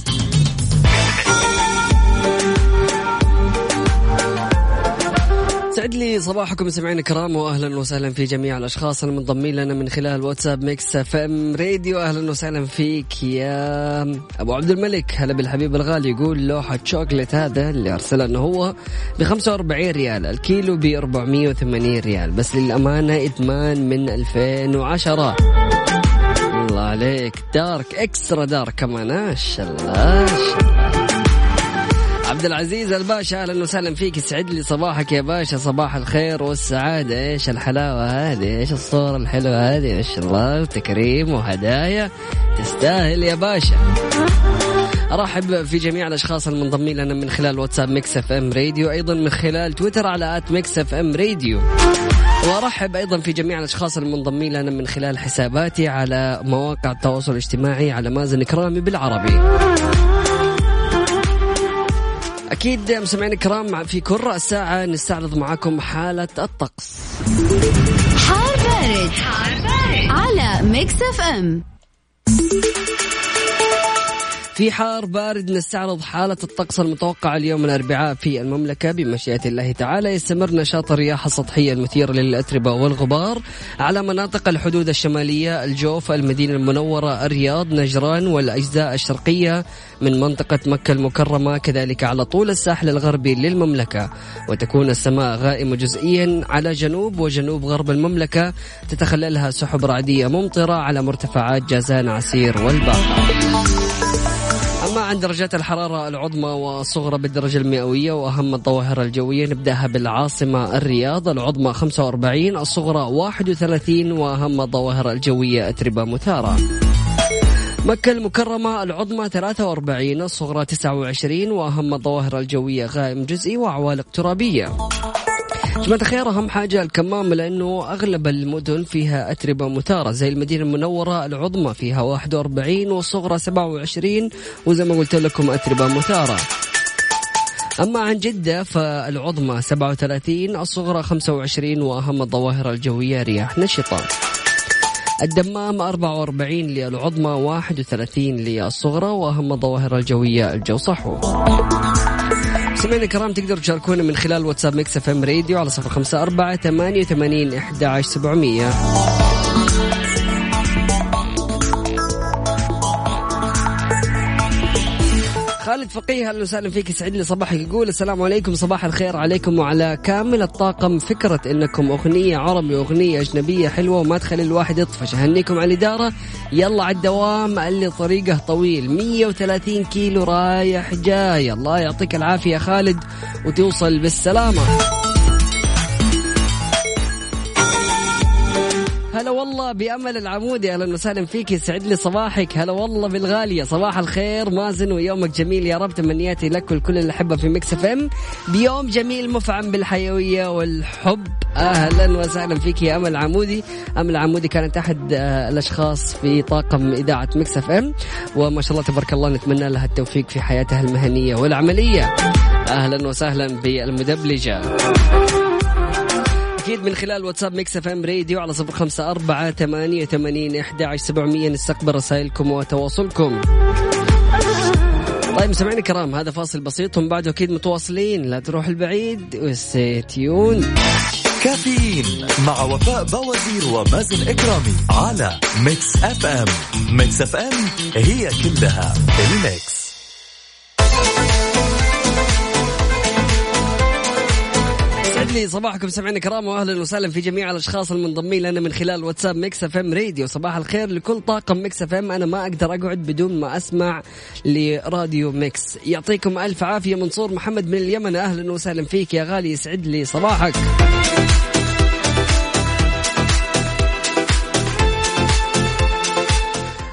سعد لي صباحكم سمعين الكرام واهلا وسهلا في جميع الأشخاص المنضمين لنا من خلال واتساب Mix FM Radio. أهلا وسهلا فيك يا أبو عبد الملك. هلا بالحبيب الغالي يقول لوحة شوكليت هذا اللي أرسله إنه هو ب 45 ريال الكيلو ب 480 ريال بس للأمانة إدمان من 2010 الله عليك. دارك إكسترا دارك كمان. ما شاء الله. عبد العزيز الباشا أهلا وسهلا فيك. يسعد لي صباحك يا باشا. صباح الخير والسعادة. إيش الحلاوة هذه؟ إيش الصورة الحلوة هذه؟ ما شاء الله وتكريم وهدايا تستاهل يا باشا. أرحب في جميع الأشخاص المنضمين لنا من خلال واتساب Mix FM Radio أيضا من خلال تويتر على at Mix FM Radio. وأرحب أيضا في جميع الأشخاص المنضمين لنا من خلال حساباتي على مواقع التواصل الاجتماعي على مازن كرامي بالعربي. أكيد مستمعينا الكرام في كل رأس ساعة نستعرض معاكم حالة الطقس. حار بارد, حار بارد. على Mix FM. في حار بارد نستعرض حالة الطقس المتوقعة اليوم الأربعاء في المملكة. بمشيئة الله تعالى يستمر نشاط الرياح السطحية المثيرة للأتربة والغبار على مناطق الحدود الشمالية الجوف المدينة المنورة الرياض نجران والأجزاء الشرقية من منطقة مكة المكرمة. كذلك على طول الساحل الغربي للمملكة. وتكون السماء غائمة جزئيا على جنوب وجنوب غرب المملكة. تتخللها سحب رعدية ممطرة على مرتفعات جازان عسير والباحة عن درجات الحرارة العظمى والصغرى بالدرجة المئوية وأهم الظواهر الجوية نبدأها بالعاصمة الرياض العظمى 45 الصغرى 31 وأهم الظواهر الجوية أتربة مثارة. مكة المكرمة العظمى 43 الصغرى 29 وأهم الظواهر الجوية غائم جزئي وعوالق ترابية. جماعة الخير أهم حاجة الكمامة لأنه أغلب المدن فيها أتربة مثارة زي المدينة المنورة العظمى فيها 41 والصغرى 27 وزي ما قلت لكم أتربة مثارة أما عن جدة فالعظمى 37 الصغرى 25 وأهم الظواهر الجوية رياح نشطة. الدمام 44 للعظمى 31 للصغرى وأهم الظواهر الجوية الجو صحو. سمعنا الكرام تقدروا تشاركونا من خلال واتساب Mix FM Radio على صفر خمسة أربعة ثمانية وثمانين إحدى عشر سبعمية. خالد فقيه أهلا وسهلا فيك. يسعد لي صباحك. يقول السلام عليكم. صباح الخير عليكم وعلى كامل الطاقم. فكرة إنكم أغنية عربي واغنيه أجنبية حلوة وما تخلي الواحد يطفش. أهنيكم على الإدارة. يلا على الدوام اللي طريقه طويل. 130 كيلو رايح جاي. الله يعطيك العافية خالد وتوصل بالسلامة. بأمل العمودي. أهلا وسهلا فيك. يسعد لي صباحك. هلا والله بالغالية. صباح الخير. مازن ويومك جميل يا رب. تمنياتي لك ولكل الأحبة في Mix FM. بيوم جميل مفعم بالحيوية والحب. أهلا وسهلا فيك يا أمل عمودي. أمل عمودي كانت أحد آه، الأشخاص في طاقم إذاعة Mix FM. وما شاء الله تبارك الله نتمنى لها التوفيق في حياتها المهنية والعملية. أهلا وسهلا بالمدبلجة. أكيد من خلال واتساب Mix FM Radio على صفر خمسة أربعة ثمانية ثمانين إحدى عشر سبعمية نستقبل رسائلكم وتواصلكم. طيب مستمعينا الكرام هذا فاصل بسيط ومن بعده أكيد متواصلين. لا تروح البعيد و stay tuned كافيين مع وفاء بوازير ومازن إكرامي على Mix FM. Mix FM هي كلها ال Mix. يسعد لي صباحكم سمعنا كرام واهلا وسهلا في جميع الأشخاص المنضمين لنا من خلال واتساب Mix FM Radio. صباح الخير لكل طاقم Mix FM. أنا ما أقدر أقعد بدون ما أسمع لراديو Mix. يعطيكم ألف عافية منصور محمد من اليمن. أهلا وسهلا فيك يا غالي يسعد لي صباحك.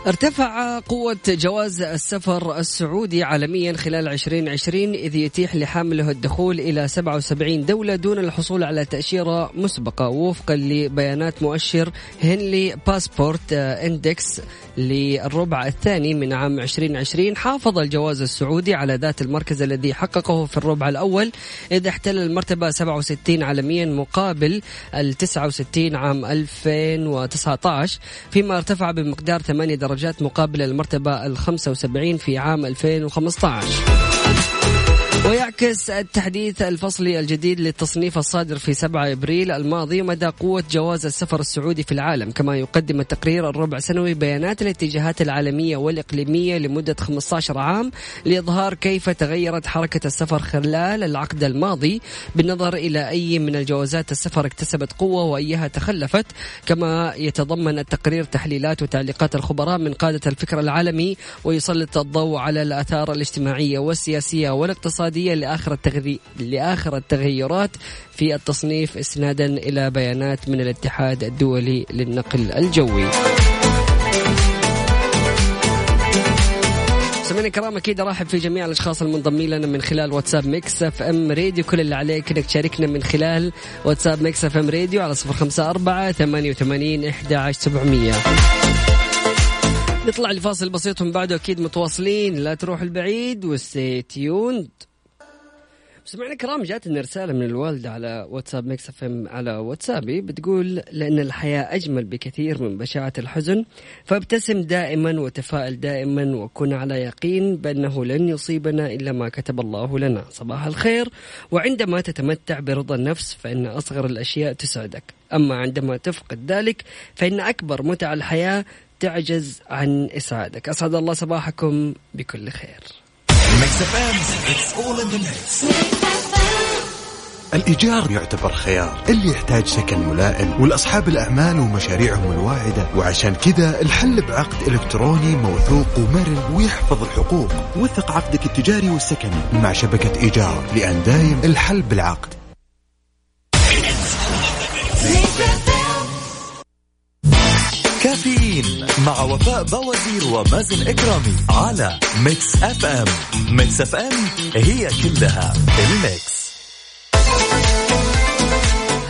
ارتفع قوة جواز السفر السعودي عالميا خلال 2020 إذ يتيح لحامله الدخول إلى 77 دولة دون الحصول على تأشيرة مسبقة وفقا لبيانات مؤشر Henley Passport Index للربع الثاني من عام 2020 حافظ الجواز السعودي على ذات المركز الذي حققه في الربع الأول إذ احتل المرتبة 67 عالميا مقابل ال 69 عام 2019 فيما ارتفع بمقدار 8 درجات مقابل المرتبة ال 75 في عام 2015 ويعكس التحديث الفصلي الجديد للتصنيف الصادر في 7 أبريل الماضي مدى قوة جواز السفر السعودي في العالم، كما يقدم التقرير الربع سنوي بيانات الاتجاهات العالمية والإقليمية لمدة 15 عام لإظهار كيف تغيرت حركة السفر خلال العقد الماضي. بالنظر إلى أي من الجوازات السفر اكتسبت قوة وأيها تخلفت، كما يتضمن التقرير تحليلات وتعليقات الخبراء من قادة الفكر العالمي ويسلط الضوء على الآثار الاجتماعية والسياسية والاقتصادية لآخر التغذي... لآخر التغيرات في التصنيف استنادا إلى بيانات من الاتحاد الدولي للنقل الجوي. سمعنا الكرام أكيد ارحب في جميع الأشخاص المنضمين لنا من خلال واتساب Mix FM Radio. كل اللي عليك إنك تشاركنا من خلال واتساب Mix FM Radio على صفر خمسة أربعة ثمانية وثمانين إحدى عشر سبعمية. نطلع لفاصل بسيط ومن بعده أكيد متواصلين. لا تروح البعيد و stay tuned سمعنا الكرام جاتنا رسالة من الوالدة على واتساب Mix FM على واتسابي بتقول لأن الحياة أجمل بكثير من بشاعة الحزن فابتسم دائما وتفائل دائما وكن على يقين بأنه لن يصيبنا إلا ما كتب الله لنا. صباح الخير. وعندما تتمتع برضا النفس فإن أصغر الأشياء تسعدك أما عندما تفقد ذلك فإن أكبر متع الحياة تعجز عن إسعادك. أسعد الله صباحكم بكل خير. Mix FM it's all in the mix الإيجار يعتبر خيار. اللي يحتاج سكن ملائم والأصحاب الأعمال ومشاريعهم الواعدة. وعشان كذا الحل بعقد إلكتروني موثوق ومرن ويحفظ الحقوق. وثق عقدك التجاري والسكني مع شبكة إيجار لأن دايم الحل بالعقد. مع وفاء بوازير ومازن إكرامي على Mix FM. Mix FM it's all in the mix.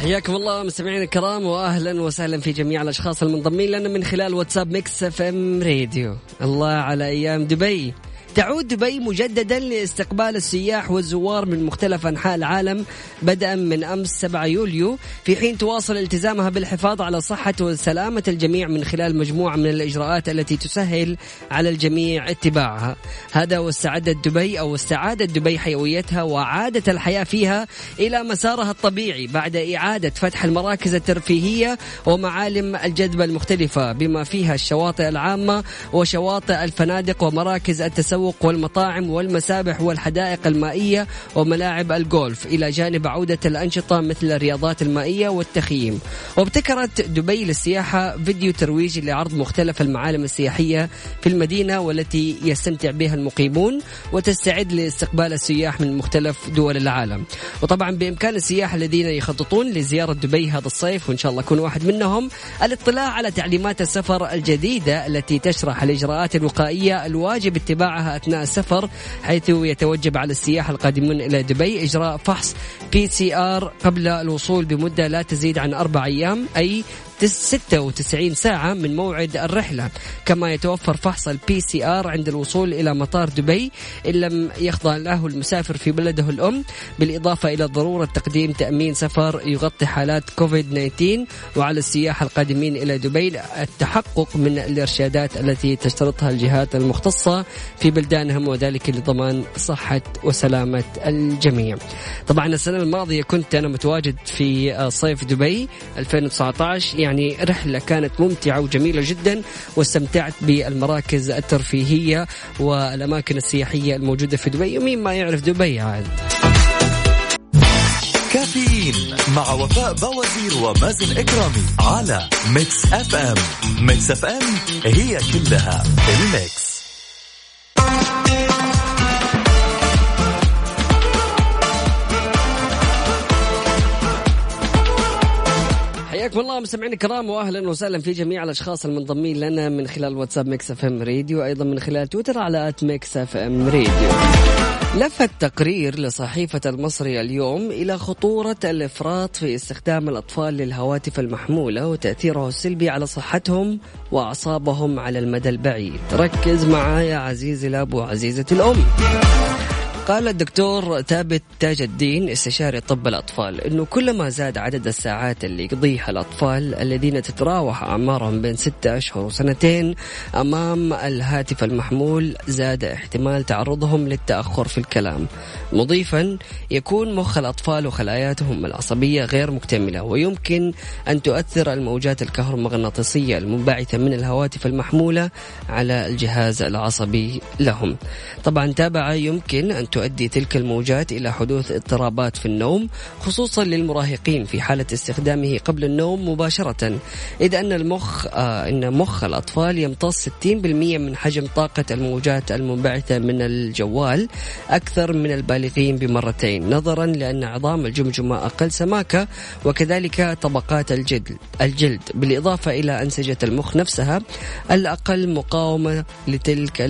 حياكم الله مستمعينا الكرام واهلا وسهلا في جميع الأشخاص المنضمين لنا من خلال واتساب Mix FM Radio. الله على أيام دبي. تعود دبي مجددا لاستقبال السياح والزوار من مختلف أنحاء العالم بدءا من أمس 7 يوليو في حين تواصل التزامها بالحفاظ على صحة وسلامة الجميع من خلال مجموعة من الإجراءات التي تسهل على الجميع اتباعها. هذا واستعدت دبي أو استعادت دبي حيويتها وعادت الحياة فيها إلى مسارها الطبيعي بعد إعادة فتح المراكز الترفيهية ومعالم الجذب المختلفة بما فيها الشواطئ العامة وشواطئ الفنادق ومراكز التسوق التسوق والمطاعم والمسابح والحدائق المائية وملاعب الجولف إلى جانب عودة الأنشطة مثل الرياضات المائية والتخييم. وابتكرت دبي للسياحة فيديو ترويجي لعرض مختلف المعالم السياحية في المدينة والتي يستمتع بها المقيمون وتستعد لاستقبال السياح من مختلف دول العالم. وطبعا بإمكان السياح الذين يخططون لزيارة دبي هذا الصيف وإن شاء الله أكون واحد منهم الاطلاع على تعليمات السفر الجديدة التي تشرح الإجراءات الوقائية الواجب اتباعها أثناء السفر حيث يتوجب على السياح القادمون إلى دبي إجراء فحص PCR قبل الوصول بمدة لا تزيد عن أربع أيام أي 96 ساعة من موعد الرحلة. كما يتوفر فحص ال PCR عند الوصول إلى مطار دبي إن لم يخضع له المسافر في بلده الأم. بالإضافة إلى ضرورة تقديم تأمين سفر يغطي حالات كوفيد 19 وعلى السياح القادمين إلى دبي التحقق من الإرشادات التي تشترطها الجهات المختصة في بلدانهم وذلك لضمان صحة وسلامة الجميع. طبعا السنة الماضية كنت أنا متواجد في صيف دبي 2019 يعني رحلة كانت ممتعة وجميلة جدا واستمتعت بالمراكز الترفيهية والأماكن السياحية الموجودة في دبي ومين ما يعرف دبي عاد. كافيين مع وفاء بوازير ومازن إكرامي على Mix FM. Mix FM it's all in the mix. حياكم الله. مستمعينا الكرام واهلا وسهلا في جميع الأشخاص المنضمين لنا من خلال واتساب Mix FM Radio أيضا من خلال تويتر على at Mix FM Radio. لفت تقرير لصحيفة المصري اليوم إلى خطورة الإفراط في استخدام الأطفال للهواتف المحمولة وتأثيره السلبي على صحتهم وأعصابهم على المدى البعيد. ركز معايا عزيزي الأب وعزيزتي الأم. قال الدكتور ثابت تاج الدين استشاري طب الأطفال أنه كلما زاد عدد الساعات اللي يقضيها الأطفال الذين تتراوح أعمارهم بين ستة أشهر وسنتين أمام الهاتف المحمول زاد احتمال تعرضهم للتأخر في الكلام. مضيفا يكون مخ الأطفال وخلاياتهم العصبية غير مكتملة ويمكن أن تؤثر الموجات الكهرومغناطيسية المنبعثة من الهواتف المحمولة على الجهاز العصبي لهم. طبعا تابع يمكن أن تؤدي تلك الموجات إلى حدوث اضطرابات في النوم خصوصا للمراهقين في حالة استخدامه قبل النوم مباشرة. إذ أن المخ آه إن مخ الأطفال يمتص 60% من حجم طاقة الموجات المنبعثة من الجوال أكثر من البالغين بمرتين نظرا لأن عظام الجمجمة أقل سماكة وكذلك طبقات الجلد الجلد. بالإضافة إلى أنسجة المخ نفسها الأقل مقاومة لتلك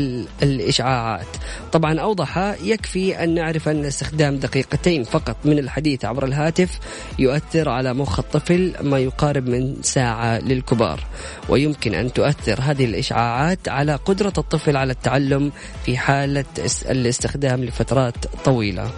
الإشعاعات. طبعا أوضح يكفي يكفي أن نعرف أن استخدام دقيقتين فقط من الحديث عبر الهاتف يؤثر على مخ الطفل ما يقارب من ساعة للكبار. ويمكن أن تؤثر هذه الإشعاعات على قدرة الطفل على التعلم في حالة الاستخدام لفترات طويلة.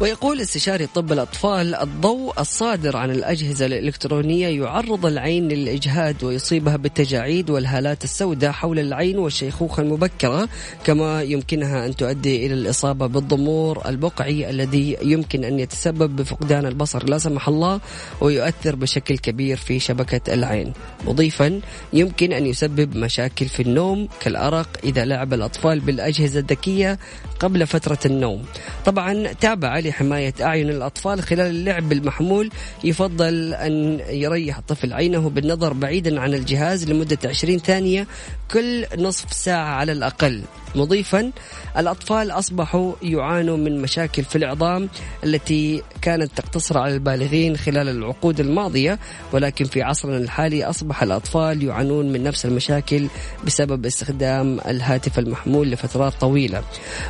ويقول استشاري طب الأطفال الضوء الصادر عن الأجهزة الإلكترونية يعرض العين للإجهاد ويصيبها بالتجاعيد والهالات السوداء حول العين والشيخوخة المبكرة كما يمكنها أن تؤدي إلى الإصابة بالضمور البقعي الذي يمكن أن يتسبب بفقدان البصر. لا سمح الله ويؤثر بشكل كبير في شبكة العين. مضيفا يمكن أن يسبب مشاكل في النوم كالأرق إذا لعب الأطفال بالأجهزة الذكية قبل فترة النوم. طبعا تابع لحماية أعين الأطفال خلال اللعب بالمحمول يفضل أن يريح الطفل عينه بالنظر بعيدا عن الجهاز لمدة 20 ثانية كل نصف ساعة على الأقل. مضيفا الأطفال أصبحوا يعانوا من مشاكل في العظام التي كانت تقتصر على البالغين خلال العقود الماضية ولكن في عصرنا الحالي أصبح الأطفال يعانون من نفس المشاكل بسبب استخدام الهاتف المحمول لفترات طويلة.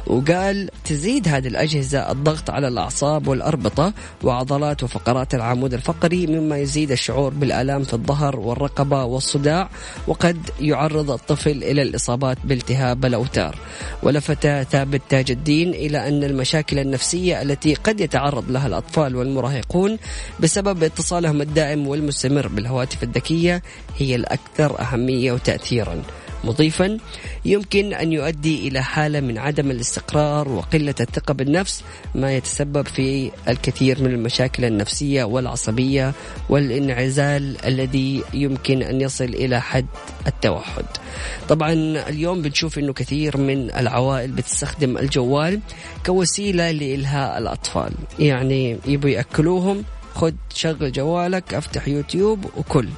وقال تزيد هذه الأجهزة الضغط على الأعصاب والأربطة وعضلات وفقرات العمود الفقري مما يزيد الشعور بالآلام في الظهر والرقبة والصداع وقد يعرض الطفل إلى الإصابات بالتهاب الأوتار. ولفت ثابت تاج الدين إلى أن المشاكل النفسية التي قد يتعرض لها الأطفال والمراهقون بسبب اتصالهم الدائم والمستمر بالهواتف الذكية هي الأكثر أهمية وتأثيرا. مضيفا يمكن أن يؤدي إلى حالة من عدم الاستقرار وقلة الثقة بالنفس ما يتسبب في الكثير من المشاكل النفسية والعصبية والانعزال الذي يمكن أن يصل إلى حد التوحد. طبعا اليوم بنشوف أنه كثير من العوائل بتستخدم الجوال كوسيلة لإلهاء الأطفال. يعني يبوا يأكلوهم خد شغل جوالك أفتح يوتيوب وكل.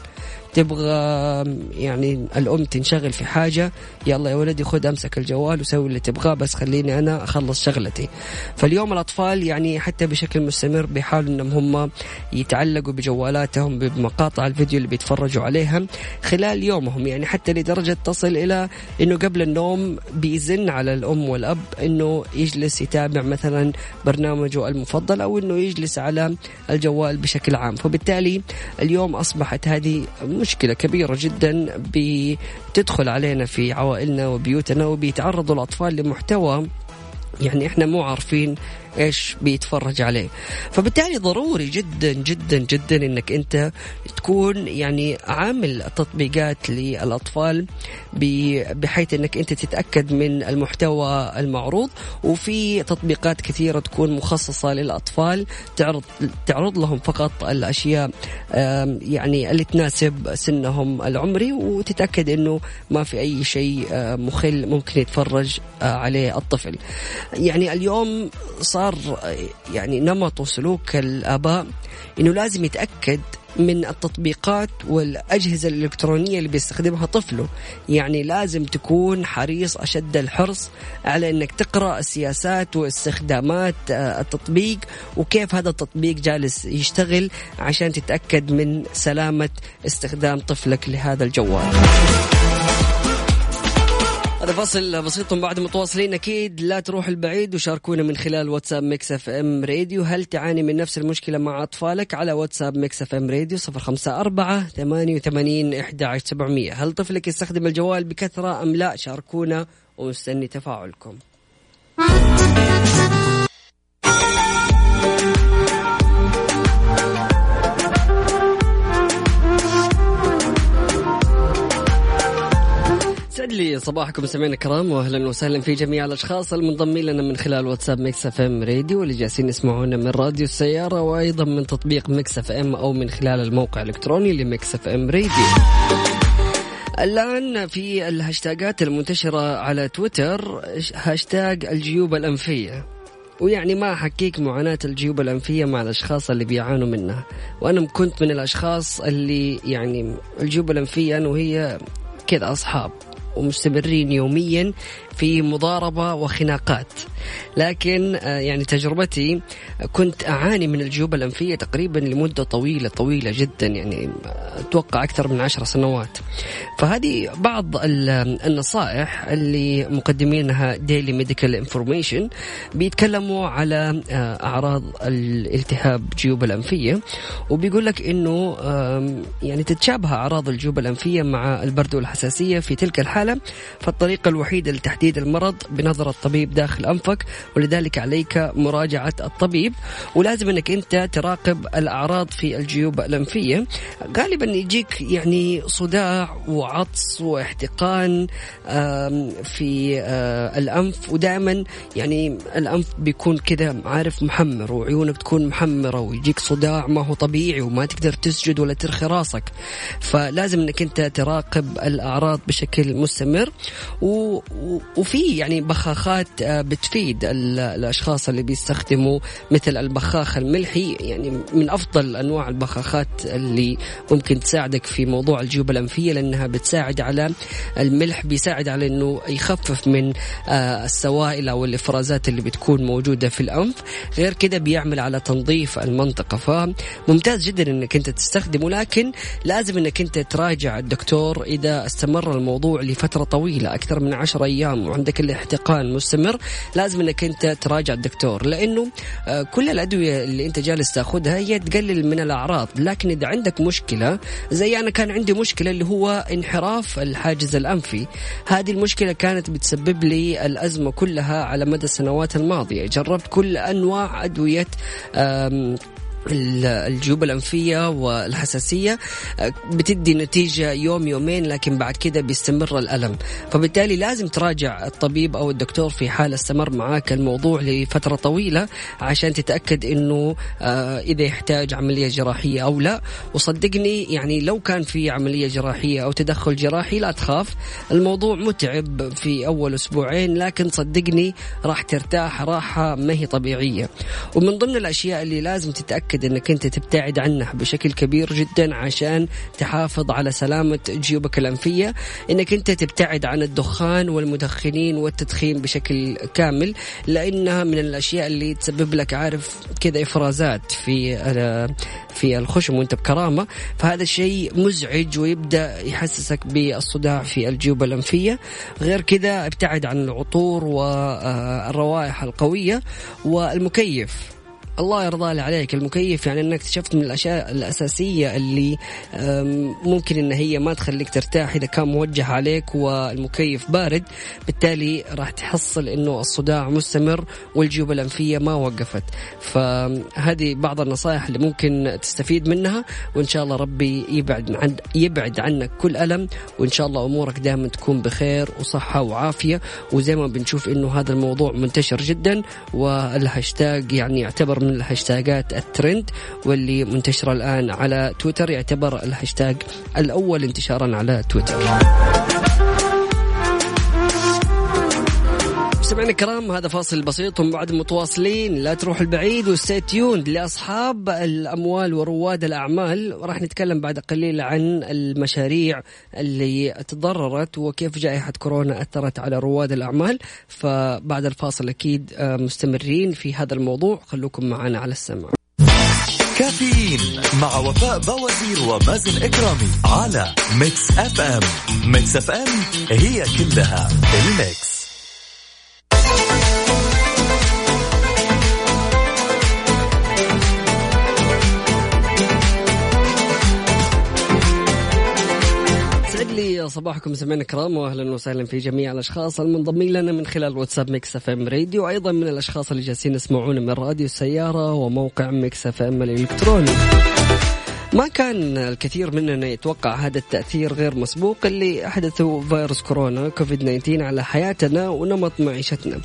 تبغى يعني الأم تنشغل في حاجة يلا يا ولدي خذ أمسك الجوال وسوي اللي تبغاه بس خليني أنا أخلص شغلتي. فاليوم الأطفال يعني حتى بشكل مستمر بيحاولوا إنهم هم يتعلقوا بجوالاتهم بمقاطع الفيديو اللي بيتفرجوا عليها خلال يومهم. يعني حتى لدرجة تصل إلى إنه قبل النوم بيزن على الأم والأب إنه يجلس يتابع مثلا برنامجه المفضل أو إنه يجلس على الجوال بشكل عام. فبالتالي اليوم أصبحت هذه مشكلة كبيرة جدا بتدخل علينا في عوائلنا وبيوتنا وبيتعرضوا الأطفال لمحتوى يعني إحنا مو عارفين إيش بيتفرج عليه. فبالتالي ضروري جدا جدا جدا إنك أنت تكون يعني عامل تطبيقات للأطفال بحيث إنك أنت تتأكد من المحتوى المعروض. وفي تطبيقات كثيرة تكون مخصصة للأطفال تعرض تعرض لهم فقط الأشياء يعني اللي تناسب سنهم العمري. وتتأكد إنه ما في أي شيء مخل ممكن يتفرج عليه الطفل. يعني اليوم صار يعني نمط وسلوك الآباء إنه لازم يتأكد من التطبيقات والأجهزة الإلكترونية اللي بيستخدمها طفله. يعني لازم تكون حريص أشد الحرص على أنك تقرأ السياسات واستخدامات التطبيق وكيف هذا التطبيق جالس يشتغل عشان تتأكد من سلامة استخدام طفلك لهذا الجوال. هذا فاصل بسيط بعد متواصلين. أكيد لا تروح البعيد وشاركونا من خلال واتساب Mix FM Radio. هل تعاني من نفس المشكلة مع أطفالك؟ على واتساب Mix FM Radio 054 88 11700 هل طفلك يستخدم الجوال بكثرة أم لا؟ شاركونا ومستني تفاعلكم. يسعد لي صباحكم مستمعينا الكرام واهلا وسهلا في جميع الأشخاص المنضمين لنا من خلال واتساب Mix FM Radio واللي جالسين يسمعونا من راديو السيارة وأيضا من تطبيق Mix FM أو من خلال الموقع الإلكتروني ل Mix FM Radio. الآن في الهاشتاجات المنتشرة على تويتر هاشتاج الجيوب الأنفية. ويعني ما أحكيك معاناة الجيوب الأنفية مع الأشخاص اللي بيعانوا منها. وأنا كنت من الأشخاص اللي يعني الجيوب الأنفية أنا وهي كذا أصحاب. ومستمرين يوميا. في مضاربة وخناقات. لكن يعني تجربتي كنت أعاني من الجيوب الأنفية تقريبا لمدة طويلة طويلة جدا يعني أتوقع أكثر من عشر سنوات. فهذه بعض النصائح اللي مقدمينها Daily Medical Information بيتكلموا على أعراض الالتهاب جيوب الأنفية. وبيقول لك إنه يعني تتشابه أعراض الجيوب الأنفية مع البرد والحساسية في تلك الحالة فالطريقة الوحيدة لتحديد المرض بنظر الطبيب داخل أنفك ولذلك عليك مراجعة الطبيب. ولازم أنك أنت تراقب الأعراض في الجيوب الأنفية. غالبا يجيك يعني صداع وعطس واحتقان في الأنف. ودائما يعني الأنف بيكون كذا عارف محمر وعيونك تكون محمرة ويجيك صداع ما هو طبيعي وما تقدر تسجد ولا ترخي راسك. فلازم أنك أنت تراقب الأعراض بشكل مستمر. و... وفي يعني بخاخات بتفيد الأشخاص اللي بيستخدموا مثل البخاخ الملحي. يعني من أفضل أنواع البخاخات اللي ممكن تساعدك في موضوع الجيوب الأنفية لأنها بتساعد على الملح بيساعد على إنه يخفف من السوائل أو الإفرازات اللي بتكون موجودة في الأنف. غير كده بيعمل على تنظيف المنطقة. فممتاز جدا إنك أنت تستخدمه لكن لازم إنك أنت تراجع الدكتور إذا استمر الموضوع لفترة طويلة أكثر من 10 أيام. وعندك الاحتقان مستمر لازم إنك أنت تراجع الدكتور لأنه كل الأدوية اللي أنت جالس تأخذها هي تقلل من الأعراض لكن إذا عندك مشكلة زي أنا كان عندي مشكلة اللي هو انحراف الحاجز الأنفي هذه المشكلة كانت بتسبب لي الأزمة كلها على مدى السنوات الماضية جربت كل أنواع أدوية الجيوب الأنفية والحساسية آه، بتدي نتيجة يوم يومين لكن بعد كده بيستمر الألم. فبالتالي لازم تراجع الطبيب أو الدكتور في حال استمر معاك الموضوع لفترة طويلة عشان تتأكد أنه آه، إذا يحتاج عملية جراحية أو لا. وصدقني يعني لو كان في عملية جراحية أو تدخل جراحي لا تخاف. الموضوع متعب في أول أسبوعين لكن صدقني راح ترتاح راحة ما هي طبيعية. ومن ضمن الأشياء اللي لازم تتأكد أنك أنت تبتعد عنها بشكل كبير جدا عشان تحافظ على سلامة جيوبك الأنفية. أنك أنت تبتعد عن الدخان والمدخنين والتدخين بشكل كامل لأنها من الأشياء اللي تسبب لك عارف كذا إفرازات في في الخشم وأنت بكرامة. فهذا الشيء مزعج ويبدأ يحسسك بالصداع في الجيوب الأنفية. غير كذا ابتعد عن العطور والروائح القوية والمكيف. الله يرضى لي عليك. المكيف يعني إنك اكتشفت من الأشياء الأساسية اللي ممكن إن هي ما تخليك ترتاح إذا كان موجه عليك والمكيف بارد. بالتالي راح تحصل إنه الصداع مستمر والجيوب الأنفية ما وقفت. فهذه بعض النصائح اللي ممكن تستفيد منها وإن شاء الله ربي يبعد عن يبعد عنك كل ألم. وإن شاء الله أمورك دائما تكون بخير وصحة وعافية. وزي ما بنشوف إنه هذا الموضوع منتشر جدا والهاشتاج يعني يعتبر من الهاشتاجات الترند واللي منتشرة الآن على تويتر يعتبر الهاشتاج الأول انتشارا على تويتر. مستمعينا الكرام هذا فاصل بسيط ومن بعد متواصلين. لا تروح البعيد و stay tuned لأصحاب الأموال ورواد الأعمال. راح نتكلم بعد قليل عن المشاريع اللي تضررت وكيف جائحة كورونا أثرت على رواد الأعمال. فبعد الفاصل أكيد آه، مستمرين في هذا الموضوع. خلوكم معنا على السمع كافيين مع وفاء بوازير ومازن إكرامي على Mix FM Mix FM it's all in the mix صباحكم سمعنا الكرام واهلا وسهلا في جميع الأشخاص المنضمين لنا من خلال واتساب Mix FM Radio وأيضا من الأشخاص اللي جالسين يسمعونا من راديو السيارة وموقع Mix FM الإلكتروني. ما كان الكثير مننا يتوقع هذا التأثير غير مسبوق اللي أحدثه فيروس كورونا كوفيد 19 على حياتنا ونمط معيشتنا.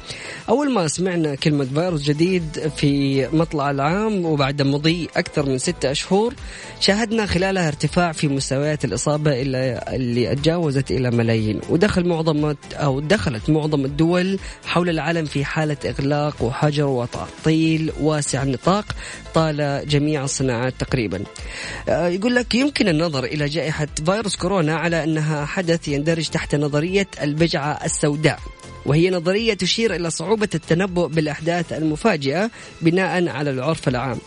أول ما سمعنا كلمة فيروس جديد في مطلع العام وبعد مضي أكثر من ستة أشهر شاهدنا خلالها ارتفاع في مستويات الإصابة اللي تجاوزت إلى ملايين. ودخل معظم أو دخلت معظم الدول حول العالم في حالة إغلاق وحجر وتعطيل واسع النطاق طال جميع الصناعات تقريبا. يقول لك يمكن النظر إلى جائحة فيروس كورونا على أنها حدث يندرج تحت نظرية البجعة السوداء وهي نظرية تشير إلى صعوبة التنبؤ بالأحداث المفاجئة بناء على العرف العام.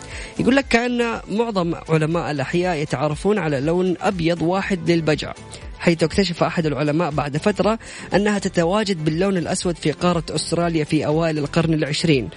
يقول لك كأن معظم علماء الأحياء يتعرفون على لون أبيض واحد للبجعة. حيث اكتشف أحد العلماء بعد فترة أنها تتواجد باللون الأسود في قارة أستراليا في أوائل القرن العشرين.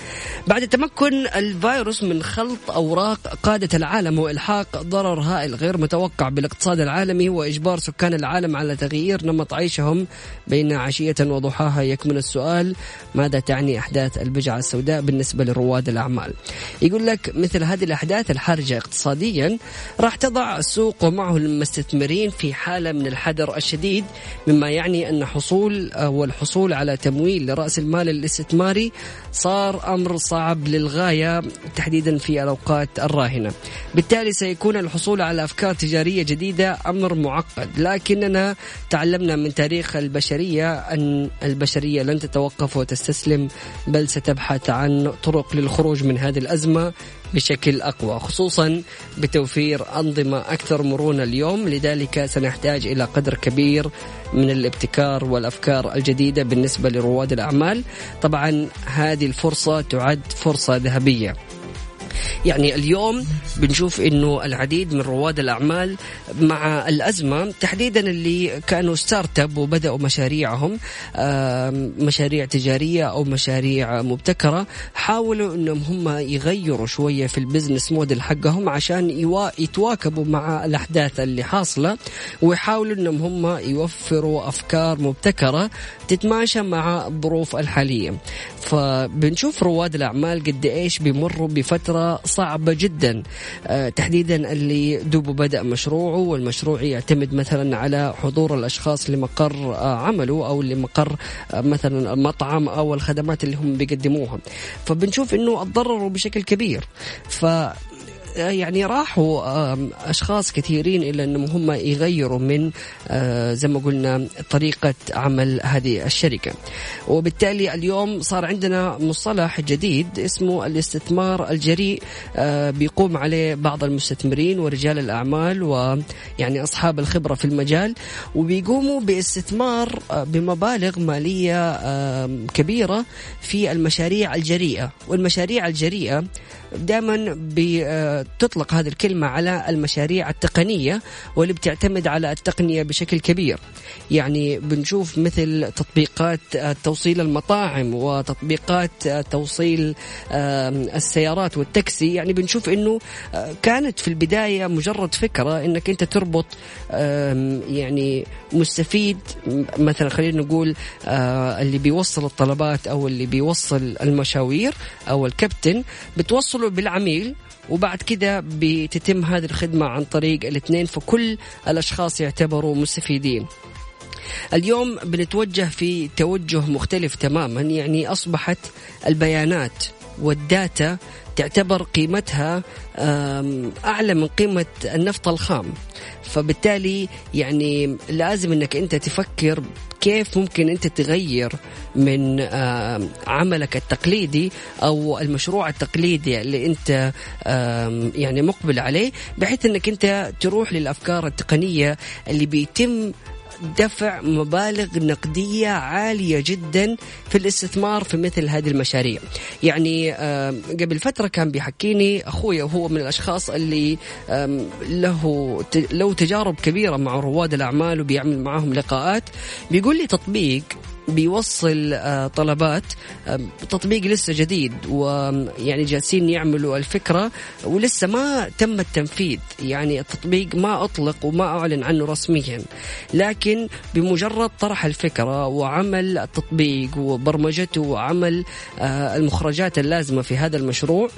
بعد تمكن الفيروس من خلط أوراق قادة العالم وإلحاق ضرر هائل غير متوقع بالاقتصاد العالمي وإجبار سكان العالم على تغيير نمط عيشهم بين عشية وضحاها. يكمن السؤال ماذا تعني أحداث البجعة السوداء بالنسبة لرواد الأعمال؟ يقول لك مثل هذه الأحداث الحرجة اقتصاديا راح تضع السوق ومعه المستثمرين في حالة من الحذر الشديد مما يعني أن حصول أو الحصول على تمويل لرأس المال الاستثماري صار أمر صعب للغاية تحديدا في الأوقات الراهنة. بالتالي سيكون الحصول على أفكار تجارية جديدة أمر معقد. لكننا تعلمنا من تاريخ البشرية أن البشرية لن تتوقف وتستسلم بل ستبحث عن طرق للخروج من هذه الأزمة. بشكل أقوى خصوصا بتوفير أنظمة أكثر مرونة اليوم. لذلك سنحتاج إلى قدر كبير من الابتكار والأفكار الجديدة بالنسبة لرواد الأعمال. طبعا هذه الفرصة تعد فرصة ذهبية. يعني اليوم بنشوف إنه العديد من رواد الأعمال مع الأزمة تحديدا اللي كانوا startup وبدأوا مشاريعهم مشاريع تجارية أو مشاريع مبتكرة حاولوا إنهم هم يغيروا شوية في ال business model حقهم عشان يتواكبوا مع الأحداث اللي حاصلة ويحاولوا إنهم هم يوفروا أفكار مبتكرة تتماشى مع الظروف الحالية. فبنشوف رواد الأعمال قد إيش بيمروا بفترة صعبة جدا. آه، تحديدا اللي دوبه بدأ مشروعه والمشروع يعتمد مثلا على حضور الأشخاص لمقر آه، عمله أو لمقر آه، مثلا المطعم أو الخدمات اللي هم بيقدموها. فبنشوف أنه اتضرروا بشكل كبير. ف يعني راحوا أشخاص كثيرين إلى أنهم هم يغيروا من آه، زي ما قلنا طريقة عمل هذه الشركة. وبالتالي اليوم صار عندنا مصطلح جديد اسمه الاستثمار الجريء آه، بيقوم عليه بعض المستثمرين ورجال الأعمال ويعني أصحاب الخبرة في المجال وبيقوموا باستثمار آه، بمبالغ مالية كبيرة في المشاريع الجريئة. والمشاريع الجريئة دائما بتطلق هذه الكلمة على المشاريع التقنية واللي بتعتمد على التقنية بشكل كبير. يعني بنشوف مثل تطبيقات توصيل المطاعم وتطبيقات توصيل السيارات والتاكسي. يعني بنشوف إنه آه، كانت في البداية مجرد فكرة إنك أنت تربط يعني مستفيد مثلا خلينا نقول آه، اللي بيوصل الطلبات أو اللي بيوصل المشاوير أو الكابتن بتوصله بالعميل وبعد كده بتتم هذه الخدمة عن طريق الاثنين فكل الأشخاص يعتبروا مستفيدين. اليوم بنتوجه في توجه مختلف تماما يعني أصبحت البيانات والداتا تعتبر قيمتها آم، أعلى من قيمة النفط الخام. فبالتالي يعني لازم أنك أنت تفكر كيف ممكن أنت تغير من عملك التقليدي أو المشروع التقليدي اللي آم، يعني مقبل عليه بحيث أنك أنت تروح للأفكار التقنية اللي بيتم دفع مبالغ نقدية عالية جدا في الاستثمار في مثل هذه المشاريع. يعني قبل فترة كان بيحكيني أخوي وهو من الأشخاص اللي له له تجارب كبيرة مع رواد الأعمال وبيعمل معهم لقاءات. بيقول لي تطبيق بيوصل آه، طلبات آه، تطبيق لسه جديد ويعني جالسين يعملوا الفكرة ولسه ما تم التنفيذ. يعني التطبيق ما أطلق وما أعلن عنه رسميا. لكن بمجرد طرح الفكرة وعمل التطبيق وبرمجته وعمل آه، المخرجات اللازمة في هذا المشروع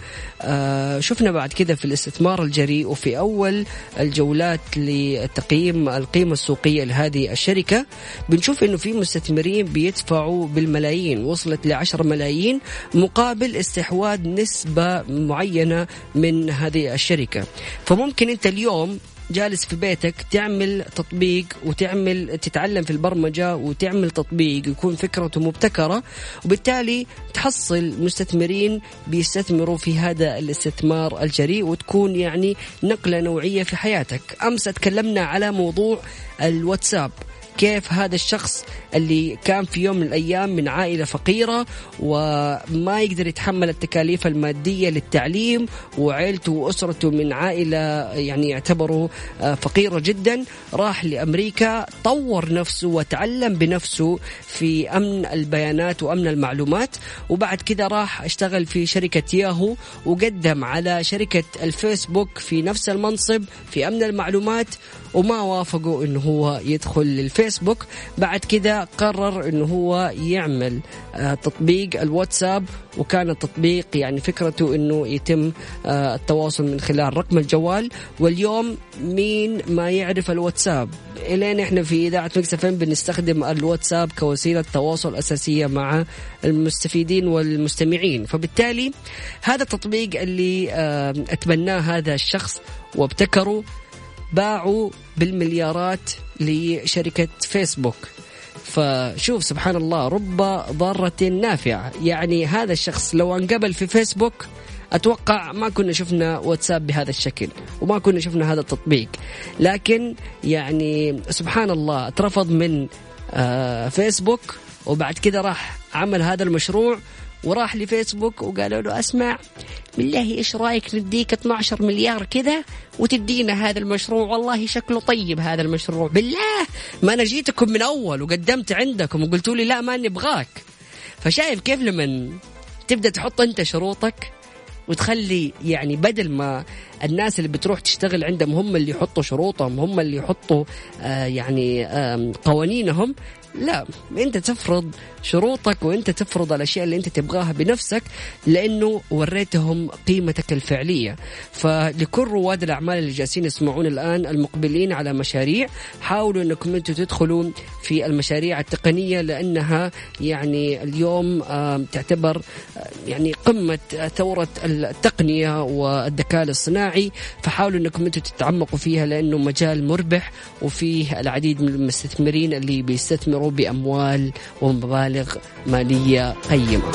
شفنا بعد كده في الاستثمار الجريء وفي أول الجولات لتقييم القيمة السوقية لهذه الشركة بنشوف أنه في مستثمرين بيدفعوا بالملايين وصلت لعشر ملايين مقابل استحواذ نسبة معينة من هذه الشركة. فممكن أنت اليوم جالس في بيتك تعمل تطبيق وتعمل تتعلم في البرمجة وتعمل تطبيق يكون فكرته مبتكرة وبالتالي تحصل مستثمرين بيستثمروا في هذا الاستثمار الجريء وتكون يعني نقلة نوعية في حياتك. أمس تكلمنا على موضوع الواتساب. كيف هذا الشخص اللي كان في يوم من الأيام من عائلة فقيرة وما يقدر يتحمل التكاليف المادية للتعليم وعيلته وأسرته من عائلة يعني يعتبروا آه، فقيرة جدا راح لأمريكا طور نفسه وتعلم بنفسه في أمن البيانات وأمن المعلومات وبعد كده راح اشتغل في شركة ياهو وقدم على شركة الفيسبوك في نفس المنصب في أمن المعلومات وما وافقوا انه هو يدخل للفيسبوك. بعد كده قرر انه هو يعمل آه، تطبيق الواتساب وكان التطبيق يعني فكرته إنه يتم آه، التواصل من خلال رقم الجوال. واليوم مين ما يعرف الواتساب؟ إلين إحنا في إذاعة مكس بنستخدم الواتساب كوسيلة تواصل أساسية مع المستفيدين والمستمعين. فبالتالي هذا التطبيق اللي آه، أتبناه هذا الشخص وابتكره باعوا بالمليارات لشركة فيسبوك. فشوف سبحان الله رب ضارة نافعة. يعني هذا الشخص لو انقبل في فيسبوك أتوقع ما كنا شفنا واتساب بهذا الشكل وما كنا شفنا هذا التطبيق. لكن يعني سبحان الله اترفض من آه، فيسبوك وبعد كده راح عمل هذا المشروع وراح لفيسبوك وقالوا له أسمع بالله إيش رأيك نديك 12 مليار كذا وتدينا هذا المشروع؟ والله شكله طيب هذا المشروع. بالله ما أنا جيتكم من أول وقدمت عندكم وقلتوا لي لا ما نبغاك. فشايف كيف لما تبدأ تحط أنت شروطك وتخلي يعني بدل ما الناس اللي بتروح تشتغل عندهم هم اللي يحطوا شروطهم هم اللي يحطوا آه يعني آه قوانينهم لا أنت تفرض شروطك وأنت تفرض الأشياء اللي أنت تبغاها بنفسك لأنه وريتهم قيمتك الفعلية. فلكل رواد الأعمال اللي جالسين يسمعون الآن المقبلين على مشاريع حاولوا أنكم أنتم تدخلوا في المشاريع التقنية لأنها يعني اليوم تعتبر يعني قمة ثورة التقنية والذكاء الاصطناعي. فحاولوا أنكم أنتم تتعمقوا فيها لأنه مجال مربح وفيه العديد من المستثمرين اللي بيستثمروا بأموال ومبالغ مالية قيمة.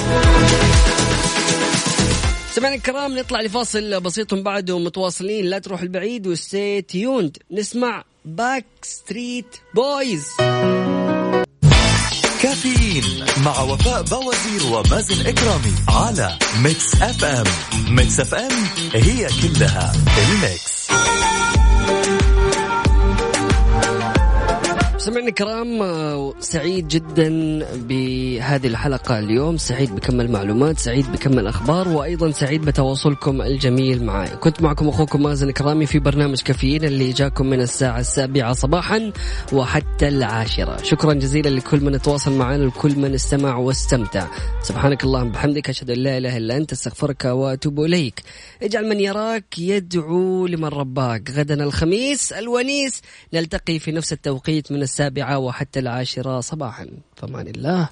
سمعنا الكرام نطلع لفاصل بسيط بعد ومتواصلين. لا تروح البعيد و stay tuned. نسمع Backstreet Boys Caffeine مع وفاء بوازير ومازن إكرامي على Mix FM Mix FM هي كلها ال mix. سمعنا الكرام سعيد جدا بهذه الحلقة اليوم. سعيد بكمل معلومات سعيد بكمل أخبار وأيضا سعيد بتواصلكم الجميل معي. كنت معكم أخوكم مازن كرامي في برنامج كافيين اللي جاكم من الساعة السابعة صباحا وحتى العاشرة. شكرا جزيلا لكل من تواصل معنا لكل من استمع واستمتع. سبحانك اللهم بحمدك أشهد أن لا إله إلا أنت أستغفرك وأتوب إليك. اجعل من يراك يدعو لمن رباك. غدا الخميس الونيس نلتقي في نفس التوقيت من السابعة وحتى العاشرة صباحا. فمان الله.